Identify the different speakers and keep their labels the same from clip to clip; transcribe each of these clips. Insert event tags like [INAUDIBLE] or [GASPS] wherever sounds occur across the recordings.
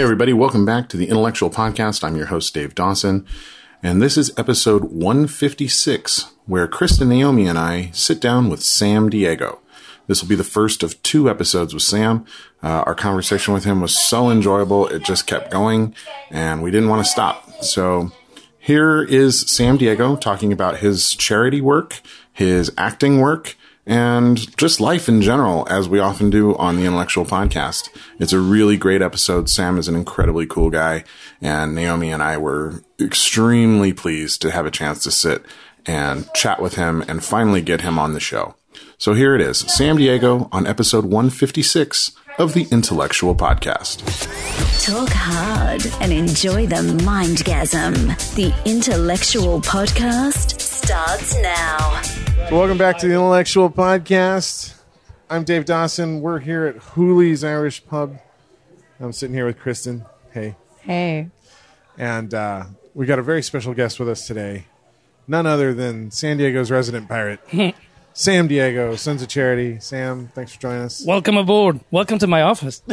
Speaker 1: Hey, everybody, welcome back to the Intellexual Podcast. I'm your host, Dave Dawson, and this is episode 156, where Kristin Naomi and I sit down with Sam Diego. This will be the first of two episodes with Sam. Uh, our conversation with him was so enjoyable, it just kept going, and we didn't want to stop. So here is Sam Diego talking about his charity work, his acting work, and just life in general, as we often do on the Intellexual Podcast. It's a really great episode. Sam is an incredibly cool guy, and Naomi and I were extremely pleased to have a chance to sit and chat with him and finally get him on the show. So here it is Sam Diego on episode 156 of the Intellexual Podcast.
Speaker 2: Talk hard and enjoy the mindgasm. The Intellexual Podcast starts now.
Speaker 1: So welcome back to the Intellexual Podcast. I'm Dave Dawson. We're here at Hooley's Irish Pub. I'm sitting here with Kristin. Hey.
Speaker 3: Hey.
Speaker 1: And uh, we got a very special guest with us today. None other than San Diego's resident pirate, [LAUGHS] Sam Diego, Sons of Charity. Sam, thanks for joining us.
Speaker 4: Welcome aboard. Welcome to my office. [LAUGHS]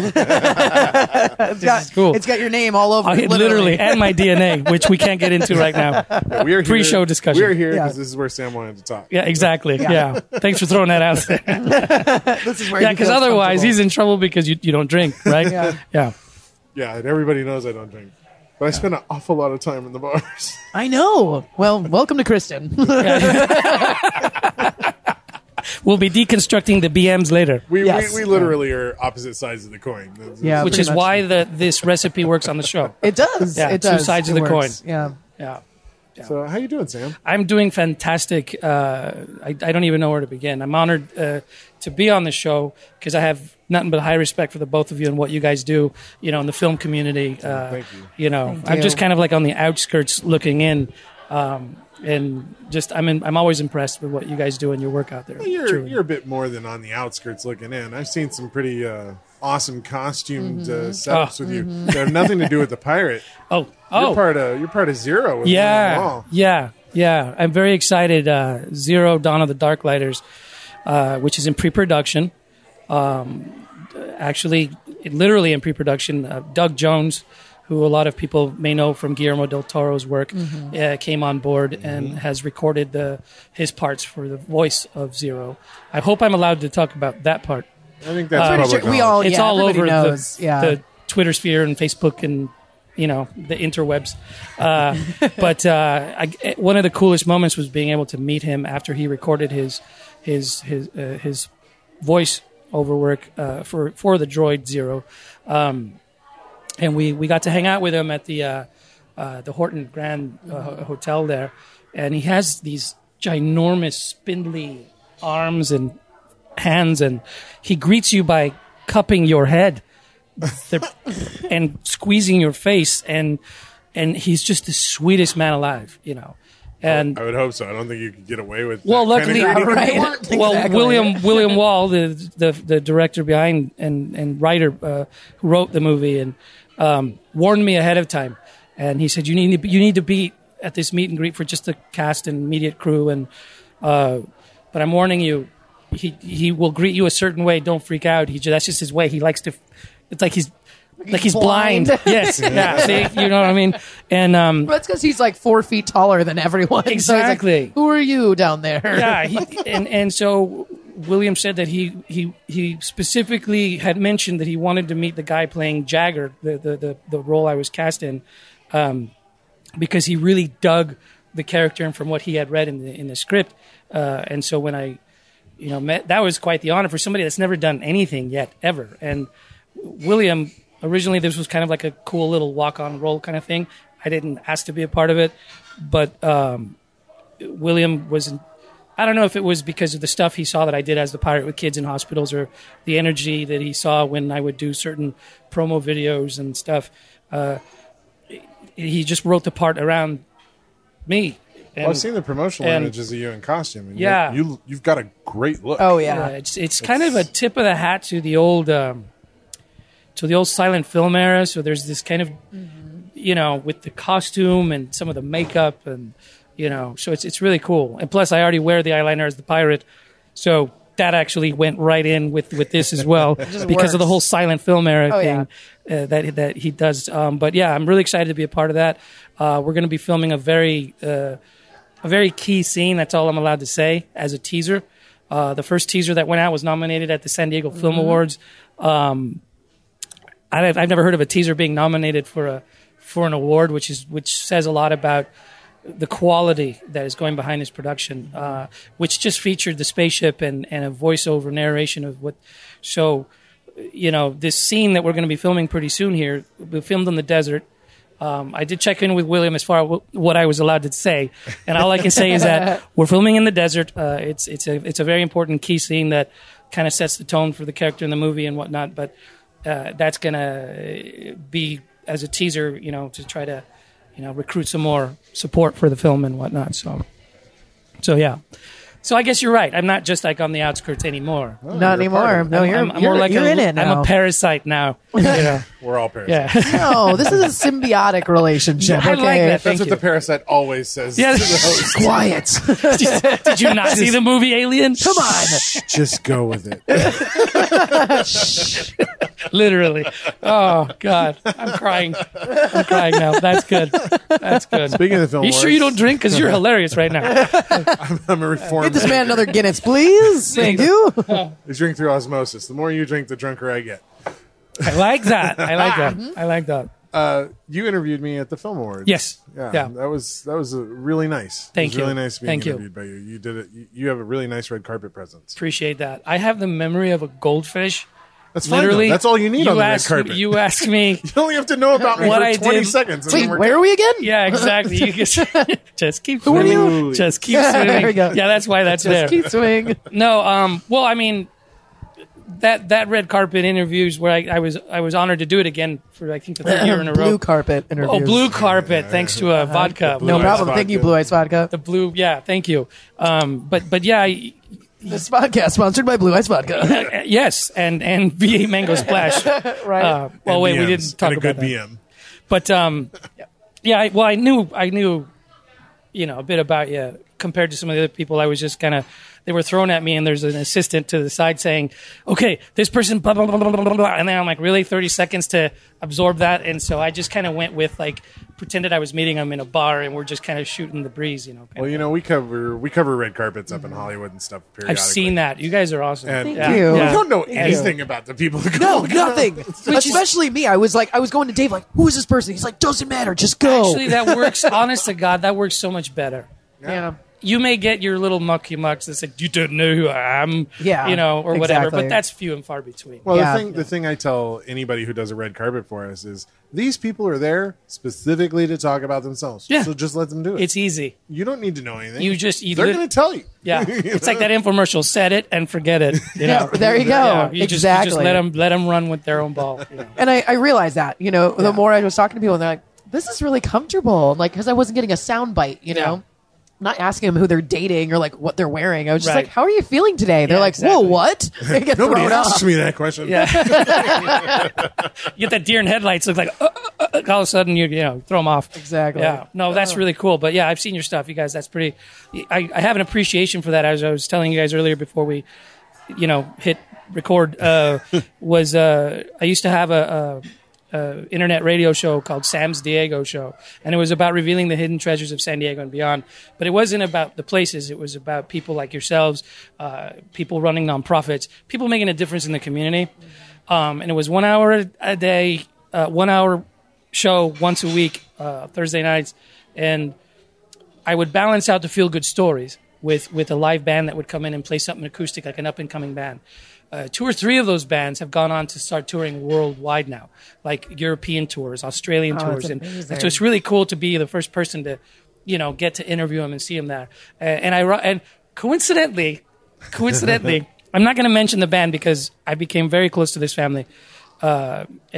Speaker 3: It's got,
Speaker 4: is cool.
Speaker 3: it's got your name all over
Speaker 4: I,
Speaker 3: it,
Speaker 4: literally. and my DNA, which we can't get into right now.
Speaker 1: Yeah, [LAUGHS] we are here,
Speaker 4: Pre-show discussion.
Speaker 1: We're here
Speaker 3: Yeah.
Speaker 1: because this is where Sam wanted to talk.
Speaker 4: Yeah, exactly. Yeah. Thanks for throwing that out there. [LAUGHS]
Speaker 3: This is where
Speaker 4: Yeah, because otherwise he's in trouble because you, you don't drink, right?
Speaker 3: Yeah.
Speaker 4: Yeah.
Speaker 1: Yeah, and everybody knows I don't drink. But I spend an awful lot of time in the bars.
Speaker 3: I know. Well, welcome to Kristin.
Speaker 4: We'll be deconstructing the BMs later,
Speaker 1: We,
Speaker 3: Yes.
Speaker 1: we, we literally are opposite sides of the coin. That's-
Speaker 3: Yeah.
Speaker 4: which is
Speaker 3: much.
Speaker 4: why the, this recipe works on the show.
Speaker 3: it does.
Speaker 4: Yeah,
Speaker 3: it
Speaker 4: two
Speaker 3: does.
Speaker 4: sides
Speaker 3: It
Speaker 4: of the
Speaker 3: works.
Speaker 4: coin.
Speaker 3: Yeah.
Speaker 4: Yeah.
Speaker 1: So how you doing, Sam?
Speaker 4: I'm doing fantastic. Uh, I, I don't even know where to begin. I'm honored uh, to be on the show because I have nothing but high respect for the both of you and what you guys do, you know, in the film community. Uh,
Speaker 1: Thank you.
Speaker 4: know,
Speaker 3: Thank
Speaker 4: I'm
Speaker 3: you.
Speaker 4: just kind of like on the outskirts looking in. Um, and just, I'm, in, I'm always impressed with what you guys do and your work out there.
Speaker 1: You're
Speaker 4: Truly.
Speaker 1: you're a bit more than on the outskirts looking in. I've seen some pretty uh, awesome costumed
Speaker 3: Mm-hmm.
Speaker 1: uh, setups with you that have nothing to do with the pirate. [LAUGHS]
Speaker 4: oh,
Speaker 1: You're
Speaker 4: oh,
Speaker 1: part of you're part of Zero. With me on the
Speaker 4: yeah, yeah, yeah. I'm very excited. Uh, Zero Dawn of the Darklighters, uh, which is in pre-production. Um, actually, literally in pre-production. Uh, Doug Jones, who a lot of people may know from Guillermo del Toro's work, uh, came on board and has recorded the his parts for the voice of Zero. I hope I'm allowed to talk about that part.
Speaker 1: I think that's
Speaker 3: Pretty sure we all.
Speaker 4: It's
Speaker 3: yeah,
Speaker 4: all over
Speaker 3: knows.
Speaker 4: the,
Speaker 3: yeah.
Speaker 4: the Twitter sphere and Facebook and you know the interwebs. Uh, [LAUGHS] but uh, I, one of the coolest moments was being able to meet him after he recorded his his his uh, his voice over work uh, for for the Droid Zero, um, and we we got to hang out with him at the uh, uh, the Horton Grand uh, Hotel there, and he has these ginormous spindly arms and hands, and he greets you by cupping your head [LAUGHS] and squeezing your face, and and he's just the sweetest man alive, you know. And
Speaker 1: I would hope so. I don't think you could get away with.
Speaker 4: well,
Speaker 1: that kind of
Speaker 4: luckily,
Speaker 1: greeting.
Speaker 3: Right. [LAUGHS]
Speaker 4: well,
Speaker 3: Exactly.
Speaker 4: William William Wall, the, the the director behind and and writer uh, who wrote the movie, and um, warned me ahead of time, and he said you need to, you need to be at this meet and greet for just the cast and immediate crew, and uh, but I'm warning you, he he will greet you a certain way. Don't freak out. He that's just his way. He likes to. It's like he's. Like he's blind.
Speaker 3: blind. [LAUGHS]
Speaker 4: yes. Yeah. See, you know what I mean? And um,
Speaker 3: That's because he's like four feet taller than everyone. [LAUGHS] So like,
Speaker 4: Exactly.
Speaker 3: Who are you down there?
Speaker 4: yeah, he, and and so William said that he he he specifically had mentioned that he wanted to meet the guy playing Jagger, the the the, the role I was cast in, um, because he really dug the character and from what he had read in the in the script, uh, and so when I, you know, met that was quite the honor for somebody that's never done anything yet ever, and William originally this was kind of like a cool little walk on role kind of thing. I didn't ask to be a part of it, but um, William was. I don't know if it was because of the stuff he saw that I did as the pirate with kids in hospitals, or the energy that he saw when I would do certain promo videos and stuff. Uh, he just wrote the part around me. And,
Speaker 1: Well, I've seen the promotional
Speaker 4: and-
Speaker 1: images of you in costume. And
Speaker 4: Yeah.
Speaker 1: you, you you've got a great look.
Speaker 3: Oh
Speaker 4: yeah,
Speaker 3: yeah.
Speaker 4: it's it's kind of a tip of the hat to the old um, to the old silent film era. So there's this kind of you know with the costume and some of the makeup and you know so it's it's really cool. And plus, I already wear the eyeliner as the pirate, so that actually went right in with, with this as well [LAUGHS] because of the whole silent film era
Speaker 3: Oh,
Speaker 4: thing uh, that that he does. Um, but yeah, I'm really excited to be a part of that. Uh, we're going to be filming a very uh, a very key scene. That's all I'm allowed to say as a teaser. Uh, the first teaser that went out was nominated at the San Diego Film
Speaker 3: Mm-hmm.
Speaker 4: Awards. Um, I, I've never heard of a teaser being nominated for a for an award, which is which says a lot about the quality that is going behind this production, uh, which just featured the spaceship and, and a voiceover narration of what. So, you know, this scene that we're going to be filming pretty soon here, we filmed in the desert. Um, I did check in with William as far as what I was allowed to say, and all I can say is that [LAUGHS] we're filming in the desert. Uh, it's it's a it's a very important key scene that kind of sets the tone for the character in the movie and whatnot. But uh, that's gonna be as a teaser, you know, to try to you know recruit some more support for the film and whatnot. So, so yeah. So I guess you're right. I'm not just like on the outskirts anymore.
Speaker 3: Not anymore. No,
Speaker 4: I'm,
Speaker 3: you're,
Speaker 4: I'm- I'm
Speaker 3: you're,
Speaker 4: more like
Speaker 3: you're
Speaker 4: a,
Speaker 3: in it now.
Speaker 4: I'm a parasite now. You know? [LAUGHS]
Speaker 5: We're all parasites.
Speaker 4: yeah. [LAUGHS]
Speaker 3: no, this is a symbiotic relationship.
Speaker 4: I
Speaker 3: okay?
Speaker 4: like that.
Speaker 5: That's
Speaker 4: Thank
Speaker 5: what
Speaker 4: you.
Speaker 5: the parasite always says.
Speaker 4: Yeah.
Speaker 5: to the host. [LAUGHS]
Speaker 3: Quiet.
Speaker 4: Did you not see the movie Alien?
Speaker 3: Come on.
Speaker 5: Just go with it. [LAUGHS]
Speaker 4: Literally. Oh God, I'm crying. I'm crying now. That's good. That's good.
Speaker 5: Speaking of the film,
Speaker 4: you sure you don't drink? Because you're hilarious right now.
Speaker 5: I'm a reformed.
Speaker 3: Get this man another Guinness, please. Thank you.
Speaker 5: I drink through osmosis. The more you drink, the drunker I get.
Speaker 4: I like that. I like that. [LAUGHS] I like that.
Speaker 5: Uh, you interviewed me at the Film Awards.
Speaker 4: Yes.
Speaker 5: Yeah,
Speaker 4: Yeah.
Speaker 5: that was that was uh really nice.
Speaker 4: Thank
Speaker 5: it was
Speaker 4: you.
Speaker 5: Really nice being
Speaker 4: Thank you.
Speaker 5: interviewed by you. You did it. You, you have a really nice red carpet presence.
Speaker 4: Appreciate that. I have the memory of a goldfish.
Speaker 5: That's fine.
Speaker 4: Literally,
Speaker 5: though. That's all you need
Speaker 4: you
Speaker 5: on the red
Speaker 4: asked
Speaker 5: carpet.
Speaker 4: Me, you asked me. [LAUGHS]
Speaker 5: You only have to know about me
Speaker 4: What
Speaker 5: for
Speaker 4: I
Speaker 5: 20
Speaker 4: did-
Speaker 5: seconds. and
Speaker 3: Wait,
Speaker 5: then we're
Speaker 3: where are we again?
Speaker 4: Yeah, exactly. You just, [LAUGHS] just keep
Speaker 3: are
Speaker 4: swimming.
Speaker 5: you?
Speaker 4: Just keep
Speaker 3: Yeah,
Speaker 4: swimming.
Speaker 3: there we go.
Speaker 4: Yeah, that's why that's there.
Speaker 3: Just keep swing.
Speaker 4: No, um, well, I mean, that that red carpet interviews where I, I was I was honored to do it again for I think the third year in a row.
Speaker 3: Blue carpet interviews.
Speaker 4: oh, blue carpet, thanks to a vodka.
Speaker 3: No problem.
Speaker 5: Ice
Speaker 3: Thank you, Blue Ice Vodka.
Speaker 4: The blue, yeah, thank you. Um, but but yeah, I,
Speaker 3: This podcast sponsored by Blue Ice Vodka.
Speaker 4: uh, [LAUGHS] yes, and and VA Mango Splash. [LAUGHS]
Speaker 3: right.
Speaker 4: Uh, well,
Speaker 5: And
Speaker 4: wait, we didn't talk
Speaker 5: and a
Speaker 4: about
Speaker 5: good
Speaker 4: that.
Speaker 5: BM.
Speaker 4: But um, yeah, I, well, I knew I knew, you know, a bit about you compared to some of the other people. I was just kind of they were thrown at me, and there's an assistant to the side saying, "Okay, this person," blah blah blah blah blah, blah. and then I'm like, "Really, 30 seconds to absorb that?" And so I just kind of went with like pretended I was meeting them in a bar, and we're just kind of shooting the breeze, you know.
Speaker 5: Well,
Speaker 4: of.
Speaker 5: you know, we cover we cover red carpets up in Hollywood and stuff.
Speaker 4: I've seen that. You guys are awesome.
Speaker 5: And
Speaker 3: Thank
Speaker 4: Yeah,
Speaker 3: you.
Speaker 5: We
Speaker 4: yeah.
Speaker 5: don't know
Speaker 3: you.
Speaker 5: anything about the people. Who
Speaker 3: No,
Speaker 5: go.
Speaker 3: nothing. [LAUGHS] Especially me. I was like, I was going to Dave, like, who is this person? He's like, doesn't matter, just go.
Speaker 4: Actually, that works. [LAUGHS] honest to God, that works so much better.
Speaker 3: yeah.
Speaker 4: You may get your little mucky mucks that say you don't know who I am,
Speaker 3: Yeah,
Speaker 4: you know, or whatever.
Speaker 3: exactly.
Speaker 4: But that's few and far between.
Speaker 5: Well,
Speaker 3: Yeah.
Speaker 5: the thing the thing I tell anybody who does a red carpet for us is these people are there specifically to talk about themselves.
Speaker 4: Yeah.
Speaker 5: So just let them do it.
Speaker 4: It's easy.
Speaker 5: you don't need to know anything.
Speaker 4: You just you
Speaker 5: they're
Speaker 4: lit-
Speaker 5: going to tell you.
Speaker 4: yeah. [LAUGHS] It's like that infomercial. Set it and forget it. You
Speaker 3: Yeah,
Speaker 4: know?
Speaker 3: there you go.
Speaker 4: Yeah, you just, you
Speaker 3: exactly.
Speaker 4: just let them let them run with their own ball. You know?
Speaker 3: And I, I realized that, you know, the more I was talking to people, and they're like, this is really comfortable. Like, because I wasn't getting a sound bite, you know?
Speaker 4: Yeah.
Speaker 3: I'm not asking them who they're dating or like what they're wearing. I was just
Speaker 4: Right.
Speaker 3: like, how are you feeling today? They're
Speaker 4: Yeah,
Speaker 3: like,
Speaker 4: exactly.
Speaker 3: whoa, what? [LAUGHS] They get
Speaker 5: Nobody
Speaker 3: thrown
Speaker 5: asks me that question.
Speaker 4: Yeah. [LAUGHS] you get that deer in headlights. Look like uh, uh, uh, all of a sudden you you know throw them off.
Speaker 3: Exactly.
Speaker 4: Yeah. No, that's really cool. But yeah, I've seen your stuff, you guys. That's pretty. I, I have an appreciation for that. As I was telling you guys earlier before we, you know, hit record. Uh, [LAUGHS] was uh, I used to have a. a uh, internet radio show called Sam's Diego Show, and it was about revealing the hidden treasures of San Diego and beyond. But it wasn't about the places; it was about people like yourselves, uh, people running nonprofits, people making a difference in the community. Um, and it was one hour a day, uh, one hour show once a week, uh, Thursday nights, and I would balance out the feel good stories with with a live band that would come in and play something acoustic, like an up and coming band. Uh, two or three of those bands have gone on to start touring worldwide now, like European tours, Australian
Speaker 3: Oh,
Speaker 4: tours, and, and so it's really cool to be the first person to, you know, get to interview them and see them there. Uh, and I and coincidentally, coincidentally, [LAUGHS] I'm not going to mention the band because I became very close to this family. Uh, uh,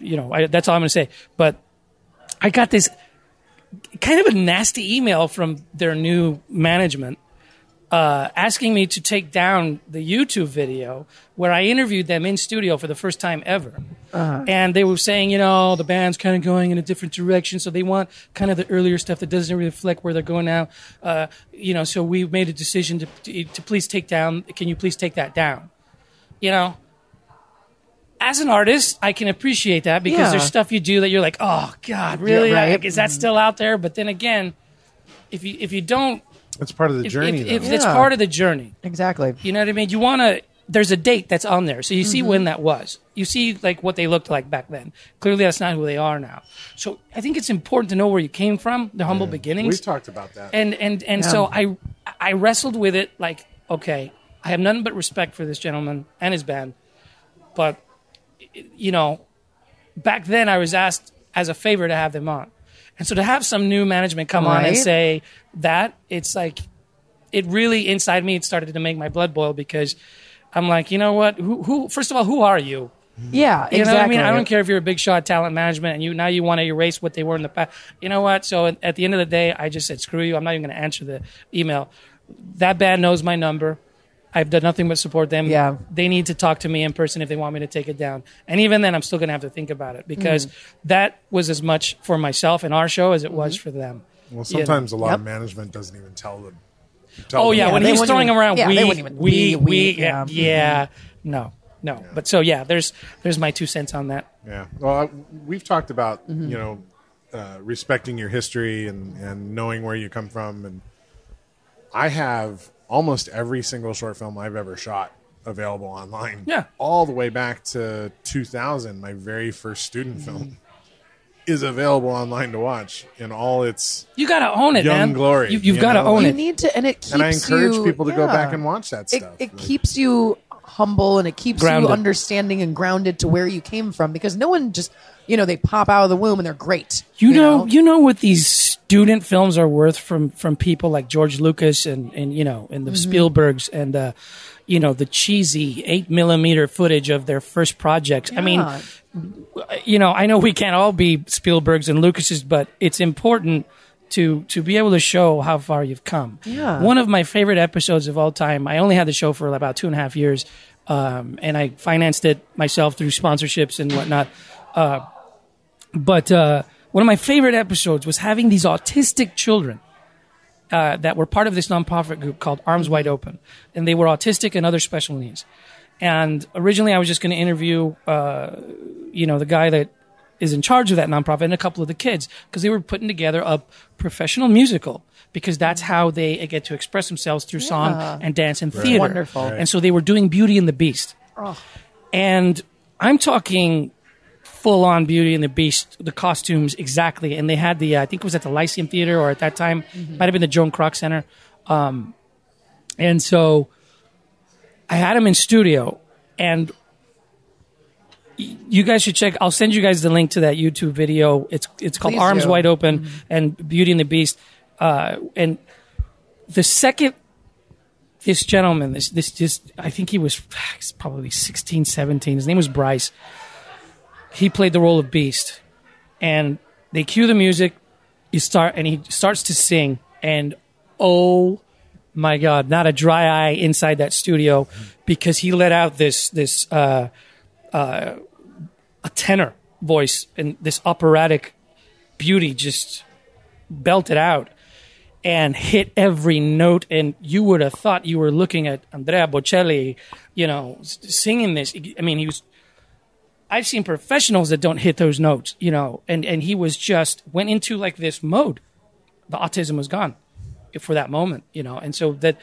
Speaker 4: you know, I, that's all I'm going to say. But I got this kind of a nasty email from their new management uh, asking me to take down the YouTube video where I interviewed them in studio for the first time ever. And they were saying, you know, the band's kind of going in a different direction, so they want kind of the earlier stuff that doesn't reflect where they're going now. Uh, you know, so we made a decision to, to to please take down. Can you please take that down? You know, as an artist, I can appreciate that because
Speaker 3: Yeah.
Speaker 4: there's stuff you do that you're like, oh God, really?
Speaker 3: right.
Speaker 4: Like, is that still out there? But then again, if you if you don't,
Speaker 5: It's part of the
Speaker 4: if,
Speaker 5: journey.
Speaker 4: if,
Speaker 5: though.
Speaker 4: if it's part of the journey,
Speaker 3: Exactly.
Speaker 4: you know what I mean? You want to. There's a date that's on there, so you see
Speaker 3: Mm-hmm.
Speaker 4: when that was. You see like what they looked like back then. Clearly, that's not who they are now. So I think it's important to know where you came from, the humble beginnings
Speaker 5: We've talked about that.
Speaker 4: and and and so I I wrestled with it like okay I have nothing but respect for this gentleman and his band, but you know back then I was asked as a favor to have them on, and so to have some new management come on and say that it's like it really inside me it started to make my blood boil because I'm like you know what who who first of all who are you
Speaker 3: Yeah,
Speaker 4: you
Speaker 3: exactly.
Speaker 4: know what I mean? I don't care if you're a big shot talent management and you now you want to erase what they were in the past. You know what? So at, at the end of the day, I just said screw you. I'm not even going to answer the email. That band knows my number. I've done nothing but support them.
Speaker 3: Yeah.
Speaker 4: They need to talk to me in person if they want me to take it down. And even then, I'm still going to have to think about it because
Speaker 3: Mm.
Speaker 4: that was as much for myself and our show as it was
Speaker 3: Mm-hmm.
Speaker 4: for them.
Speaker 5: well,
Speaker 4: you know.
Speaker 5: sometimes a lot of management doesn't even tell them. Tell
Speaker 4: Oh
Speaker 5: them.
Speaker 4: yeah,
Speaker 3: Yeah,
Speaker 4: when
Speaker 3: they
Speaker 4: he's throwing
Speaker 3: even-
Speaker 4: around
Speaker 3: yeah,
Speaker 4: we,
Speaker 3: they wouldn't even-
Speaker 4: we,
Speaker 3: we,
Speaker 4: we,
Speaker 3: we,
Speaker 4: yeah,
Speaker 3: yeah.
Speaker 4: yeah, no, no. But so yeah, there's there's my two cents on that.
Speaker 5: Yeah. Well, I, we've talked about
Speaker 3: Mm-hmm.
Speaker 5: you know uh, respecting your history and and knowing where you come from, and I have almost every single short film I've ever shot available online.
Speaker 4: Yeah.
Speaker 5: All the way back to 2000, my very first student film is available online to watch in all its.
Speaker 4: You got to own it,
Speaker 5: Young
Speaker 4: man.
Speaker 5: glory,
Speaker 4: You, you've
Speaker 5: you
Speaker 4: got to
Speaker 5: know?
Speaker 4: own
Speaker 3: you
Speaker 4: it.
Speaker 3: need to, and it keeps
Speaker 5: And I encourage
Speaker 3: you-
Speaker 5: people to go
Speaker 3: yeah.
Speaker 5: back and watch that
Speaker 3: It,
Speaker 5: stuff.
Speaker 3: it
Speaker 5: Like,
Speaker 3: keeps you humble and it keeps
Speaker 4: Grounded.
Speaker 3: you understanding and grounded to where you came from because no one just, you know, they pop out of the womb and they're great.
Speaker 4: You know, you know what these student films are worth from from people like George Lucas and and you know and the
Speaker 3: Mm-hmm.
Speaker 4: Spielbergs and uh, you know the cheesy eight millimeter footage of their first projects. I mean, you know, I know we can't all be Spielbergs and Lucases, but it's important to to be able to show how far you've come.
Speaker 3: Yeah.
Speaker 4: One of my favorite episodes of all time. I only had the show for about two and a half years, um, and I financed it myself through sponsorships and whatnot. Uh, but uh, one of my favorite episodes was having these autistic children uh, that were part of this nonprofit group called Arms Wide Open, and they were autistic and other special needs. And originally, I was just going to interview, uh, you know, the guy that is in charge of that nonprofit and a couple of the kids because they were putting together a professional musical because that's how they get to express themselves through song and dance and theater.
Speaker 3: Wonderful. Right.
Speaker 4: And so they were doing Beauty and the Beast. Oh. And I'm talking full on Beauty and the Beast, the costumes exactly. And they had the, uh, I think it was at the Lyceum Theater or at that time, might have been the Joan Kroc Center. Um, and so I had him in studio and y- you guys should check. I'll send you guys the link to that YouTube video. It's it's called
Speaker 3: Please
Speaker 4: Arms
Speaker 3: do.
Speaker 4: Wide Open and Beauty and the Beast. Uh, and the second this gentleman, this this just I think he was [SIGHS] probably 16, 17. His name was Bryce. He played the role of Beast, and they cue the music. You start, and he starts to sing, and oh my God, not a dry eye inside that studio, because he let out this this uh, uh, a tenor voice and this operatic beauty just belted out and hit every note and you would have thought you were looking at Andrea Bocelli, you know, singing this. I mean, he was I've seen professionals that don't hit those notes, you know, and and he was just went into like this mode. The autism was gone for that moment, you know. And so that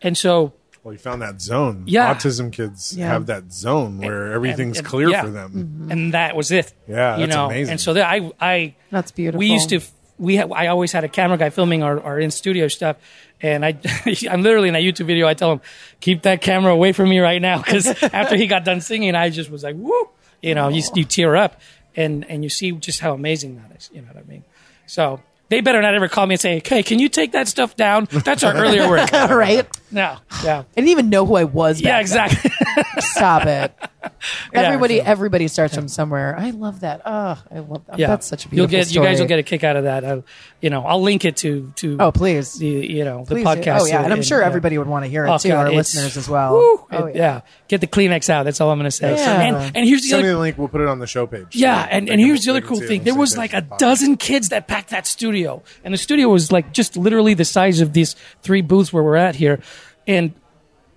Speaker 4: and so
Speaker 5: well, you found that zone.
Speaker 4: Yeah.
Speaker 5: Autism kids
Speaker 3: Yeah.
Speaker 5: have that zone where everything's
Speaker 4: and-
Speaker 5: clear
Speaker 4: yeah.
Speaker 5: for them. Mm-hmm.
Speaker 4: and that was it.
Speaker 5: Yeah,
Speaker 4: you
Speaker 5: that's
Speaker 4: know.
Speaker 5: amazing.
Speaker 4: And so that I I
Speaker 3: That's beautiful.
Speaker 4: we used to we ha- I always had a camera guy filming our, our in studio stuff, and I [LAUGHS] I'm literally in that YouTube video. I tell him keep that camera away from me right now because [LAUGHS] after he got done singing, I just was like woo, you know, you you tear up, and and you see just how amazing that is. You know what I mean? So. They better not ever call me and say, "Hey, can you take that stuff down?" That's our earlier work. [LAUGHS]
Speaker 3: right?
Speaker 4: No, yeah,
Speaker 3: I didn't even know who I was. Back
Speaker 4: yeah,
Speaker 3: then.
Speaker 4: exactly. [LAUGHS]
Speaker 3: Stop it. [LAUGHS] Everybody,
Speaker 4: so-
Speaker 3: everybody starts from somewhere. I love that. Oh, I love that.
Speaker 4: yeah,
Speaker 3: That's such a
Speaker 4: You'll
Speaker 3: beautiful
Speaker 4: get you guys will get a kick out of that. I'll, you know, I'll link it to to
Speaker 3: Oh, please.
Speaker 4: the you know the
Speaker 3: Please do.
Speaker 4: podcast.
Speaker 3: Oh, yeah. And I'm
Speaker 4: and-
Speaker 3: sure
Speaker 4: yeah.
Speaker 3: everybody would want to hear it
Speaker 4: Oh,
Speaker 3: too,
Speaker 4: God,
Speaker 3: our
Speaker 4: it's-
Speaker 3: listeners as well.
Speaker 4: Woo,
Speaker 3: Oh,
Speaker 4: it- yeah. Get the Kleenex out. That's all I'm going to say.
Speaker 3: Yeah.
Speaker 4: And, and here's the
Speaker 5: Send me
Speaker 4: other
Speaker 5: the link. We'll put it on the show page.
Speaker 4: Yeah,
Speaker 5: So
Speaker 4: and, and here's the other cool thing. There was like a
Speaker 5: of the podcast.
Speaker 4: dozen kids that packed that studio. And the studio was like just literally the size of these three booths where we're at here. And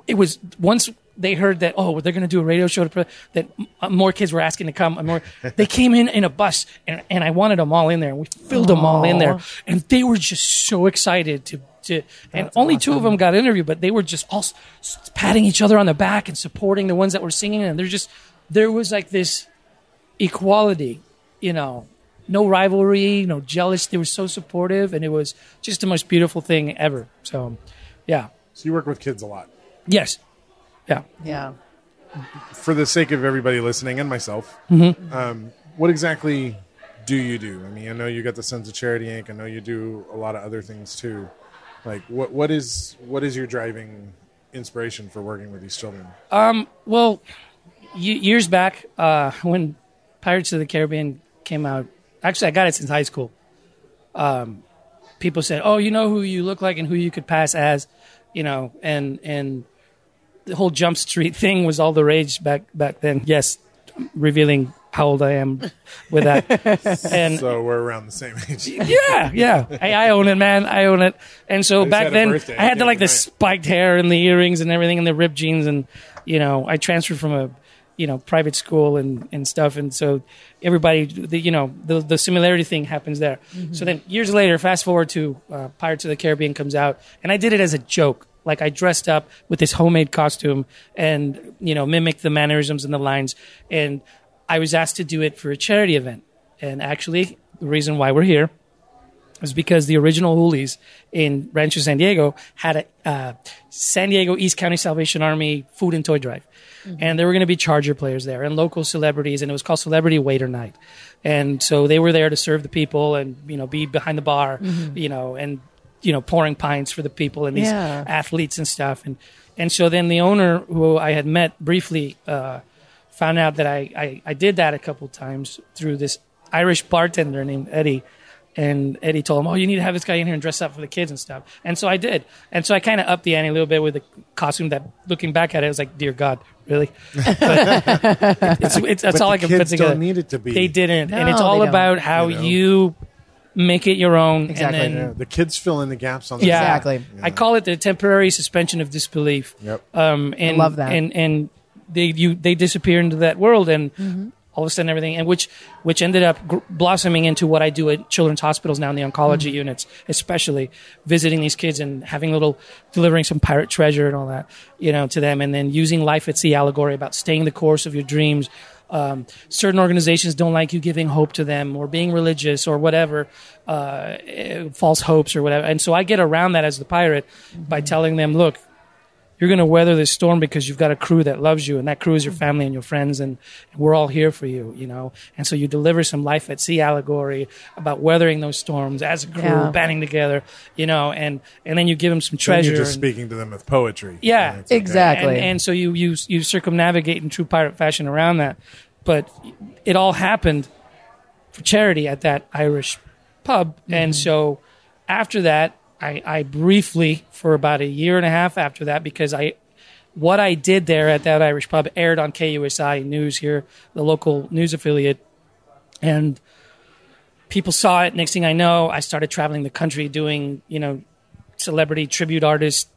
Speaker 4: it was once they heard that, oh, they're going to do a radio show, to, pre- that uh, more kids were asking to come. and More, [LAUGHS] they came in in a bus, and, and I wanted them all in there. And we filled them all in there. And they were just so excited to. to and only two of them got interviewed, but they were just all s- patting each other on the back and supporting the ones that were singing. And they're just, there was like this equality, you know, no rivalry, no jealous. They were so supportive, and it was just the most beautiful thing ever. So, yeah,
Speaker 5: So you work with kids a lot.
Speaker 4: yes, yeah.
Speaker 3: Yeah.
Speaker 5: For the sake of everybody listening and myself,
Speaker 4: Mm-hmm.
Speaker 5: um, what exactly do you do? I mean, I know you got the Sons of Charity Inc. I know you do a lot of other things too. Like, what what is what is your driving inspiration for working with these children?
Speaker 4: Well, y- years back, uh, [LAUGHS] when Pirates of the Caribbean came out, actually, I got it since high school. Um, people said, "Oh, you know who you look like and who you could pass as," you know, and and the whole Jump Street [LAUGHS] thing was all the rage back back then. Yes, revealing how old I am with that, [LAUGHS] and
Speaker 5: So we're around the same age. [LAUGHS]
Speaker 4: yeah, yeah. Hey, I own it, man. I own it. And so back then. I had the like the spiked hair and the earrings and everything and the ripped jeans and you know, I transferred from a you know private school and and stuff and so everybody the, you know the the similarity thing happens there. So then years later, fast forward to uh, Pirates of the Caribbean comes out and I did it as a joke. Like I dressed up with this homemade costume and you know mimicked the mannerisms and the lines and I was asked to do it for a charity event. And actually, the reason why we're here was because the original Hooleys in Rancho San Diego had a uh, San Diego East County Salvation Army food and toy drive. And there were going to be Charger players there and local celebrities, and it was called Celebrity Waiter Night. And so they were there to serve the people and, you know, be behind the bar, you know, and, you know, pouring pints for the people and these
Speaker 3: Yeah.
Speaker 4: athletes and stuff. And, and so then the owner, who I had met briefly, uh, found out that I, I, I did that a couple times through this Irish bartender named Eddie. And Eddie told him, "Oh, you need to have this guy in here and dress up for the kids and stuff." And so I did. And so I kind of upped the ante a little bit with the costume. That looking back at it, I was like, "Dear God, really?" [LAUGHS] But it's, it's, that's
Speaker 5: But
Speaker 4: all
Speaker 5: the
Speaker 4: I can put
Speaker 5: kids
Speaker 4: together.
Speaker 5: don't need it to be.
Speaker 4: They didn't, and it's all about how
Speaker 5: You know?
Speaker 4: you make it your own.
Speaker 3: Exactly.
Speaker 4: And
Speaker 5: Yeah, the kids fill in the gaps on the
Speaker 4: yeah,
Speaker 3: Exactly.
Speaker 4: I call it the temporary suspension of disbelief.
Speaker 5: Yep.
Speaker 4: Um, and,
Speaker 3: love that.
Speaker 4: And and they you they disappear into that world, and
Speaker 3: Mm-hmm.
Speaker 4: All of a sudden everything, and which which ended up gr- blossoming into what I do at children's hospitals now in the oncology
Speaker 3: Mm-hmm.
Speaker 4: units, especially visiting these kids and having little delivering some pirate treasure and all that, you know, to them, and then using life at sea allegory about staying the course of your dreams. Um, certain organizations don't like you giving hope to them or being religious or whatever, uh, eh, false hopes or whatever. And so I get around that as the pirate by telling them, look, you're going to weather this storm because you've got a crew that loves you and that crew is your family and your friends and we're all here for you you know and so you deliver some life at sea allegory about weathering those storms as a crew
Speaker 3: Yeah.
Speaker 4: banding together you know and and then you give them some
Speaker 5: Then
Speaker 4: treasure
Speaker 5: you're just
Speaker 4: and-
Speaker 5: speaking to them with poetry.
Speaker 4: Yeah.
Speaker 5: And okay.
Speaker 3: Exactly.
Speaker 4: and, and so you you you circumnavigate in true pirate fashion around that but it all happened for charity at that irish pub and mm-hmm. so after that I, I briefly for about a year and a half after that because i what i did there at that irish pub aired on kusi news here the local news affiliate and people saw it next thing i know i started traveling the country doing you know celebrity tribute artist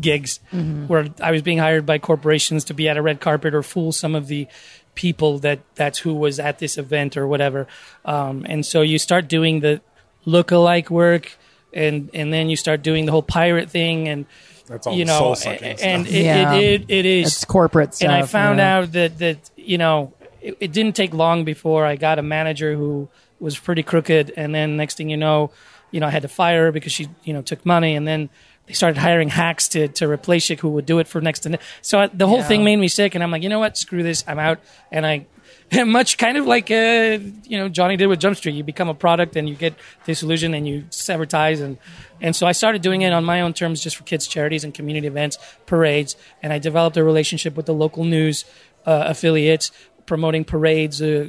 Speaker 4: gigs where I was being hired by corporations to be at a red carpet or fool some of the people that that's who was at this event or whatever. Um, and so you start doing the look-alike work and and then you start doing the whole pirate thing and
Speaker 5: That's all
Speaker 4: you know and it,
Speaker 3: Yeah.
Speaker 4: it, it, it is
Speaker 3: It's corporate stuff.
Speaker 4: and I found
Speaker 3: yeah.
Speaker 4: out that that you know it, it didn't take long before I got a manager who was pretty crooked, and then next thing you know, you know I had to fire her because she you know took money, and then they started hiring hacks to to replace it who would do it for next to. no- So I, the whole
Speaker 3: Yeah.
Speaker 4: thing made me sick, and I'm like, you know what, screw this, I'm out, and I. [LAUGHS] Much kind of like uh, you know Johnny did with Jump Street. You become a product and you get disillusioned and you sever ties and and so I started doing it on my own terms, just for kids charities and community events, parades, and I developed a relationship with the local news uh, affiliates, promoting parades, uh,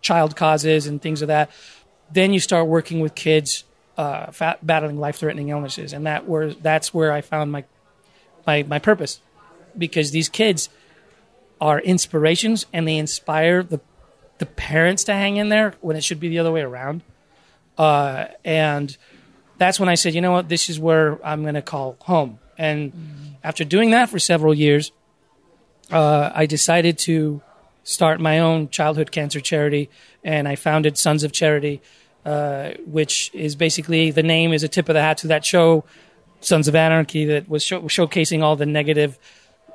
Speaker 4: child causes, and things of that. Then you start working with kids uh, fa- battling life-threatening illnesses, and that where that's where I found my my my purpose, because these kids are inspirations and they inspire the the parents to hang in there when it should be the other way around. Uh, and that's when I said, you know what, this is where I'm going to call home. And after doing that for several years, uh, I decided to start my own childhood cancer charity, and I founded Sons of Charity, uh, which is basically the name is a tip of the hat to that show, Sons of Anarchy, that was show- showcasing all the negative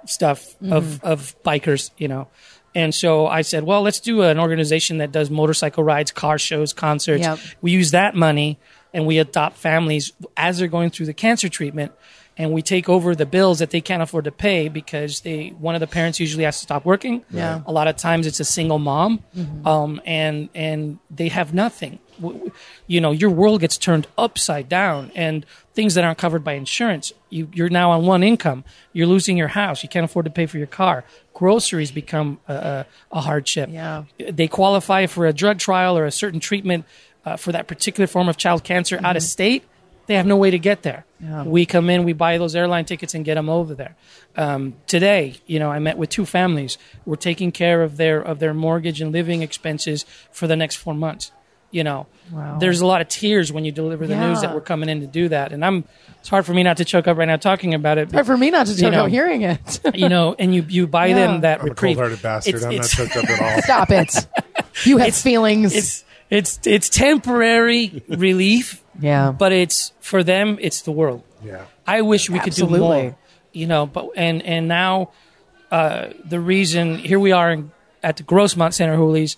Speaker 4: stuff of mm-hmm. of bikers, you know. And so I said, well, let's do an organization that does motorcycle rides, car shows, concerts.
Speaker 3: Yep.
Speaker 4: We use that money and we adopt families as they're going through the cancer treatment and we take over the bills that they can't afford to pay because they one of the parents usually has to stop working.
Speaker 3: Yeah.
Speaker 4: A lot of times it's a single mom, um, and and they have nothing. W- w- You know, your world gets turned upside down, and things that aren't covered by insurance. You, you're now on one income. You're losing your house. You can't afford to pay for your car. Groceries become a, a, a hardship
Speaker 3: Yeah.
Speaker 4: they qualify for a drug trial or a certain treatment uh, for that particular form of child cancer out of state, they have no way to get there.
Speaker 3: Yeah.
Speaker 4: We come in, we buy those airline tickets and get them over there. Um, today, you know, I met with two families. We're taking care of their of their mortgage and living expenses for the next four months. You know,
Speaker 3: Wow.
Speaker 4: there's a lot of tears when you deliver the news that we're coming in to do that, and I'm. It's hard for me not to choke up right now talking about it.
Speaker 3: Hard for me not to choke
Speaker 4: know.
Speaker 3: out hearing it. [LAUGHS]
Speaker 4: you know, and you you buy
Speaker 3: Yeah.
Speaker 4: them that
Speaker 5: I'm a
Speaker 4: reprieve.
Speaker 5: cold-hearted bastard.
Speaker 4: It's-
Speaker 5: I'm
Speaker 4: it's-
Speaker 5: not choked up at all.
Speaker 3: Stop it. You have feelings.
Speaker 4: it's it's it's temporary [LAUGHS] relief,
Speaker 3: yeah.
Speaker 4: but it's for them it's the world.
Speaker 5: Yeah.
Speaker 4: I wish we could do
Speaker 3: Absolutely.
Speaker 4: more, you know. But and and now uh, the reason here we are in, at the Grossmont Center Hooleys,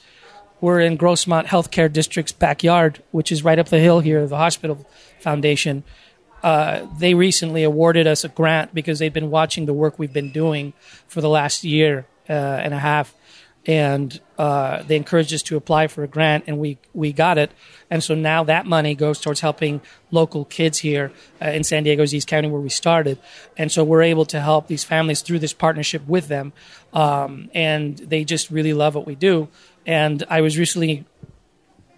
Speaker 4: we're in Grossmont Healthcare District's backyard, which is right up the hill here, the hospital foundation. Uh, they recently awarded us a grant because they've been watching the work we've been doing for the last year uh, and a half, and uh, they encouraged us to apply for a grant, and we we got it. And so now that money goes towards helping local kids here uh, in San Diego's East County, where we started. And so we're able to help these families through this partnership with them, um, and they just really love what we do. And I was recently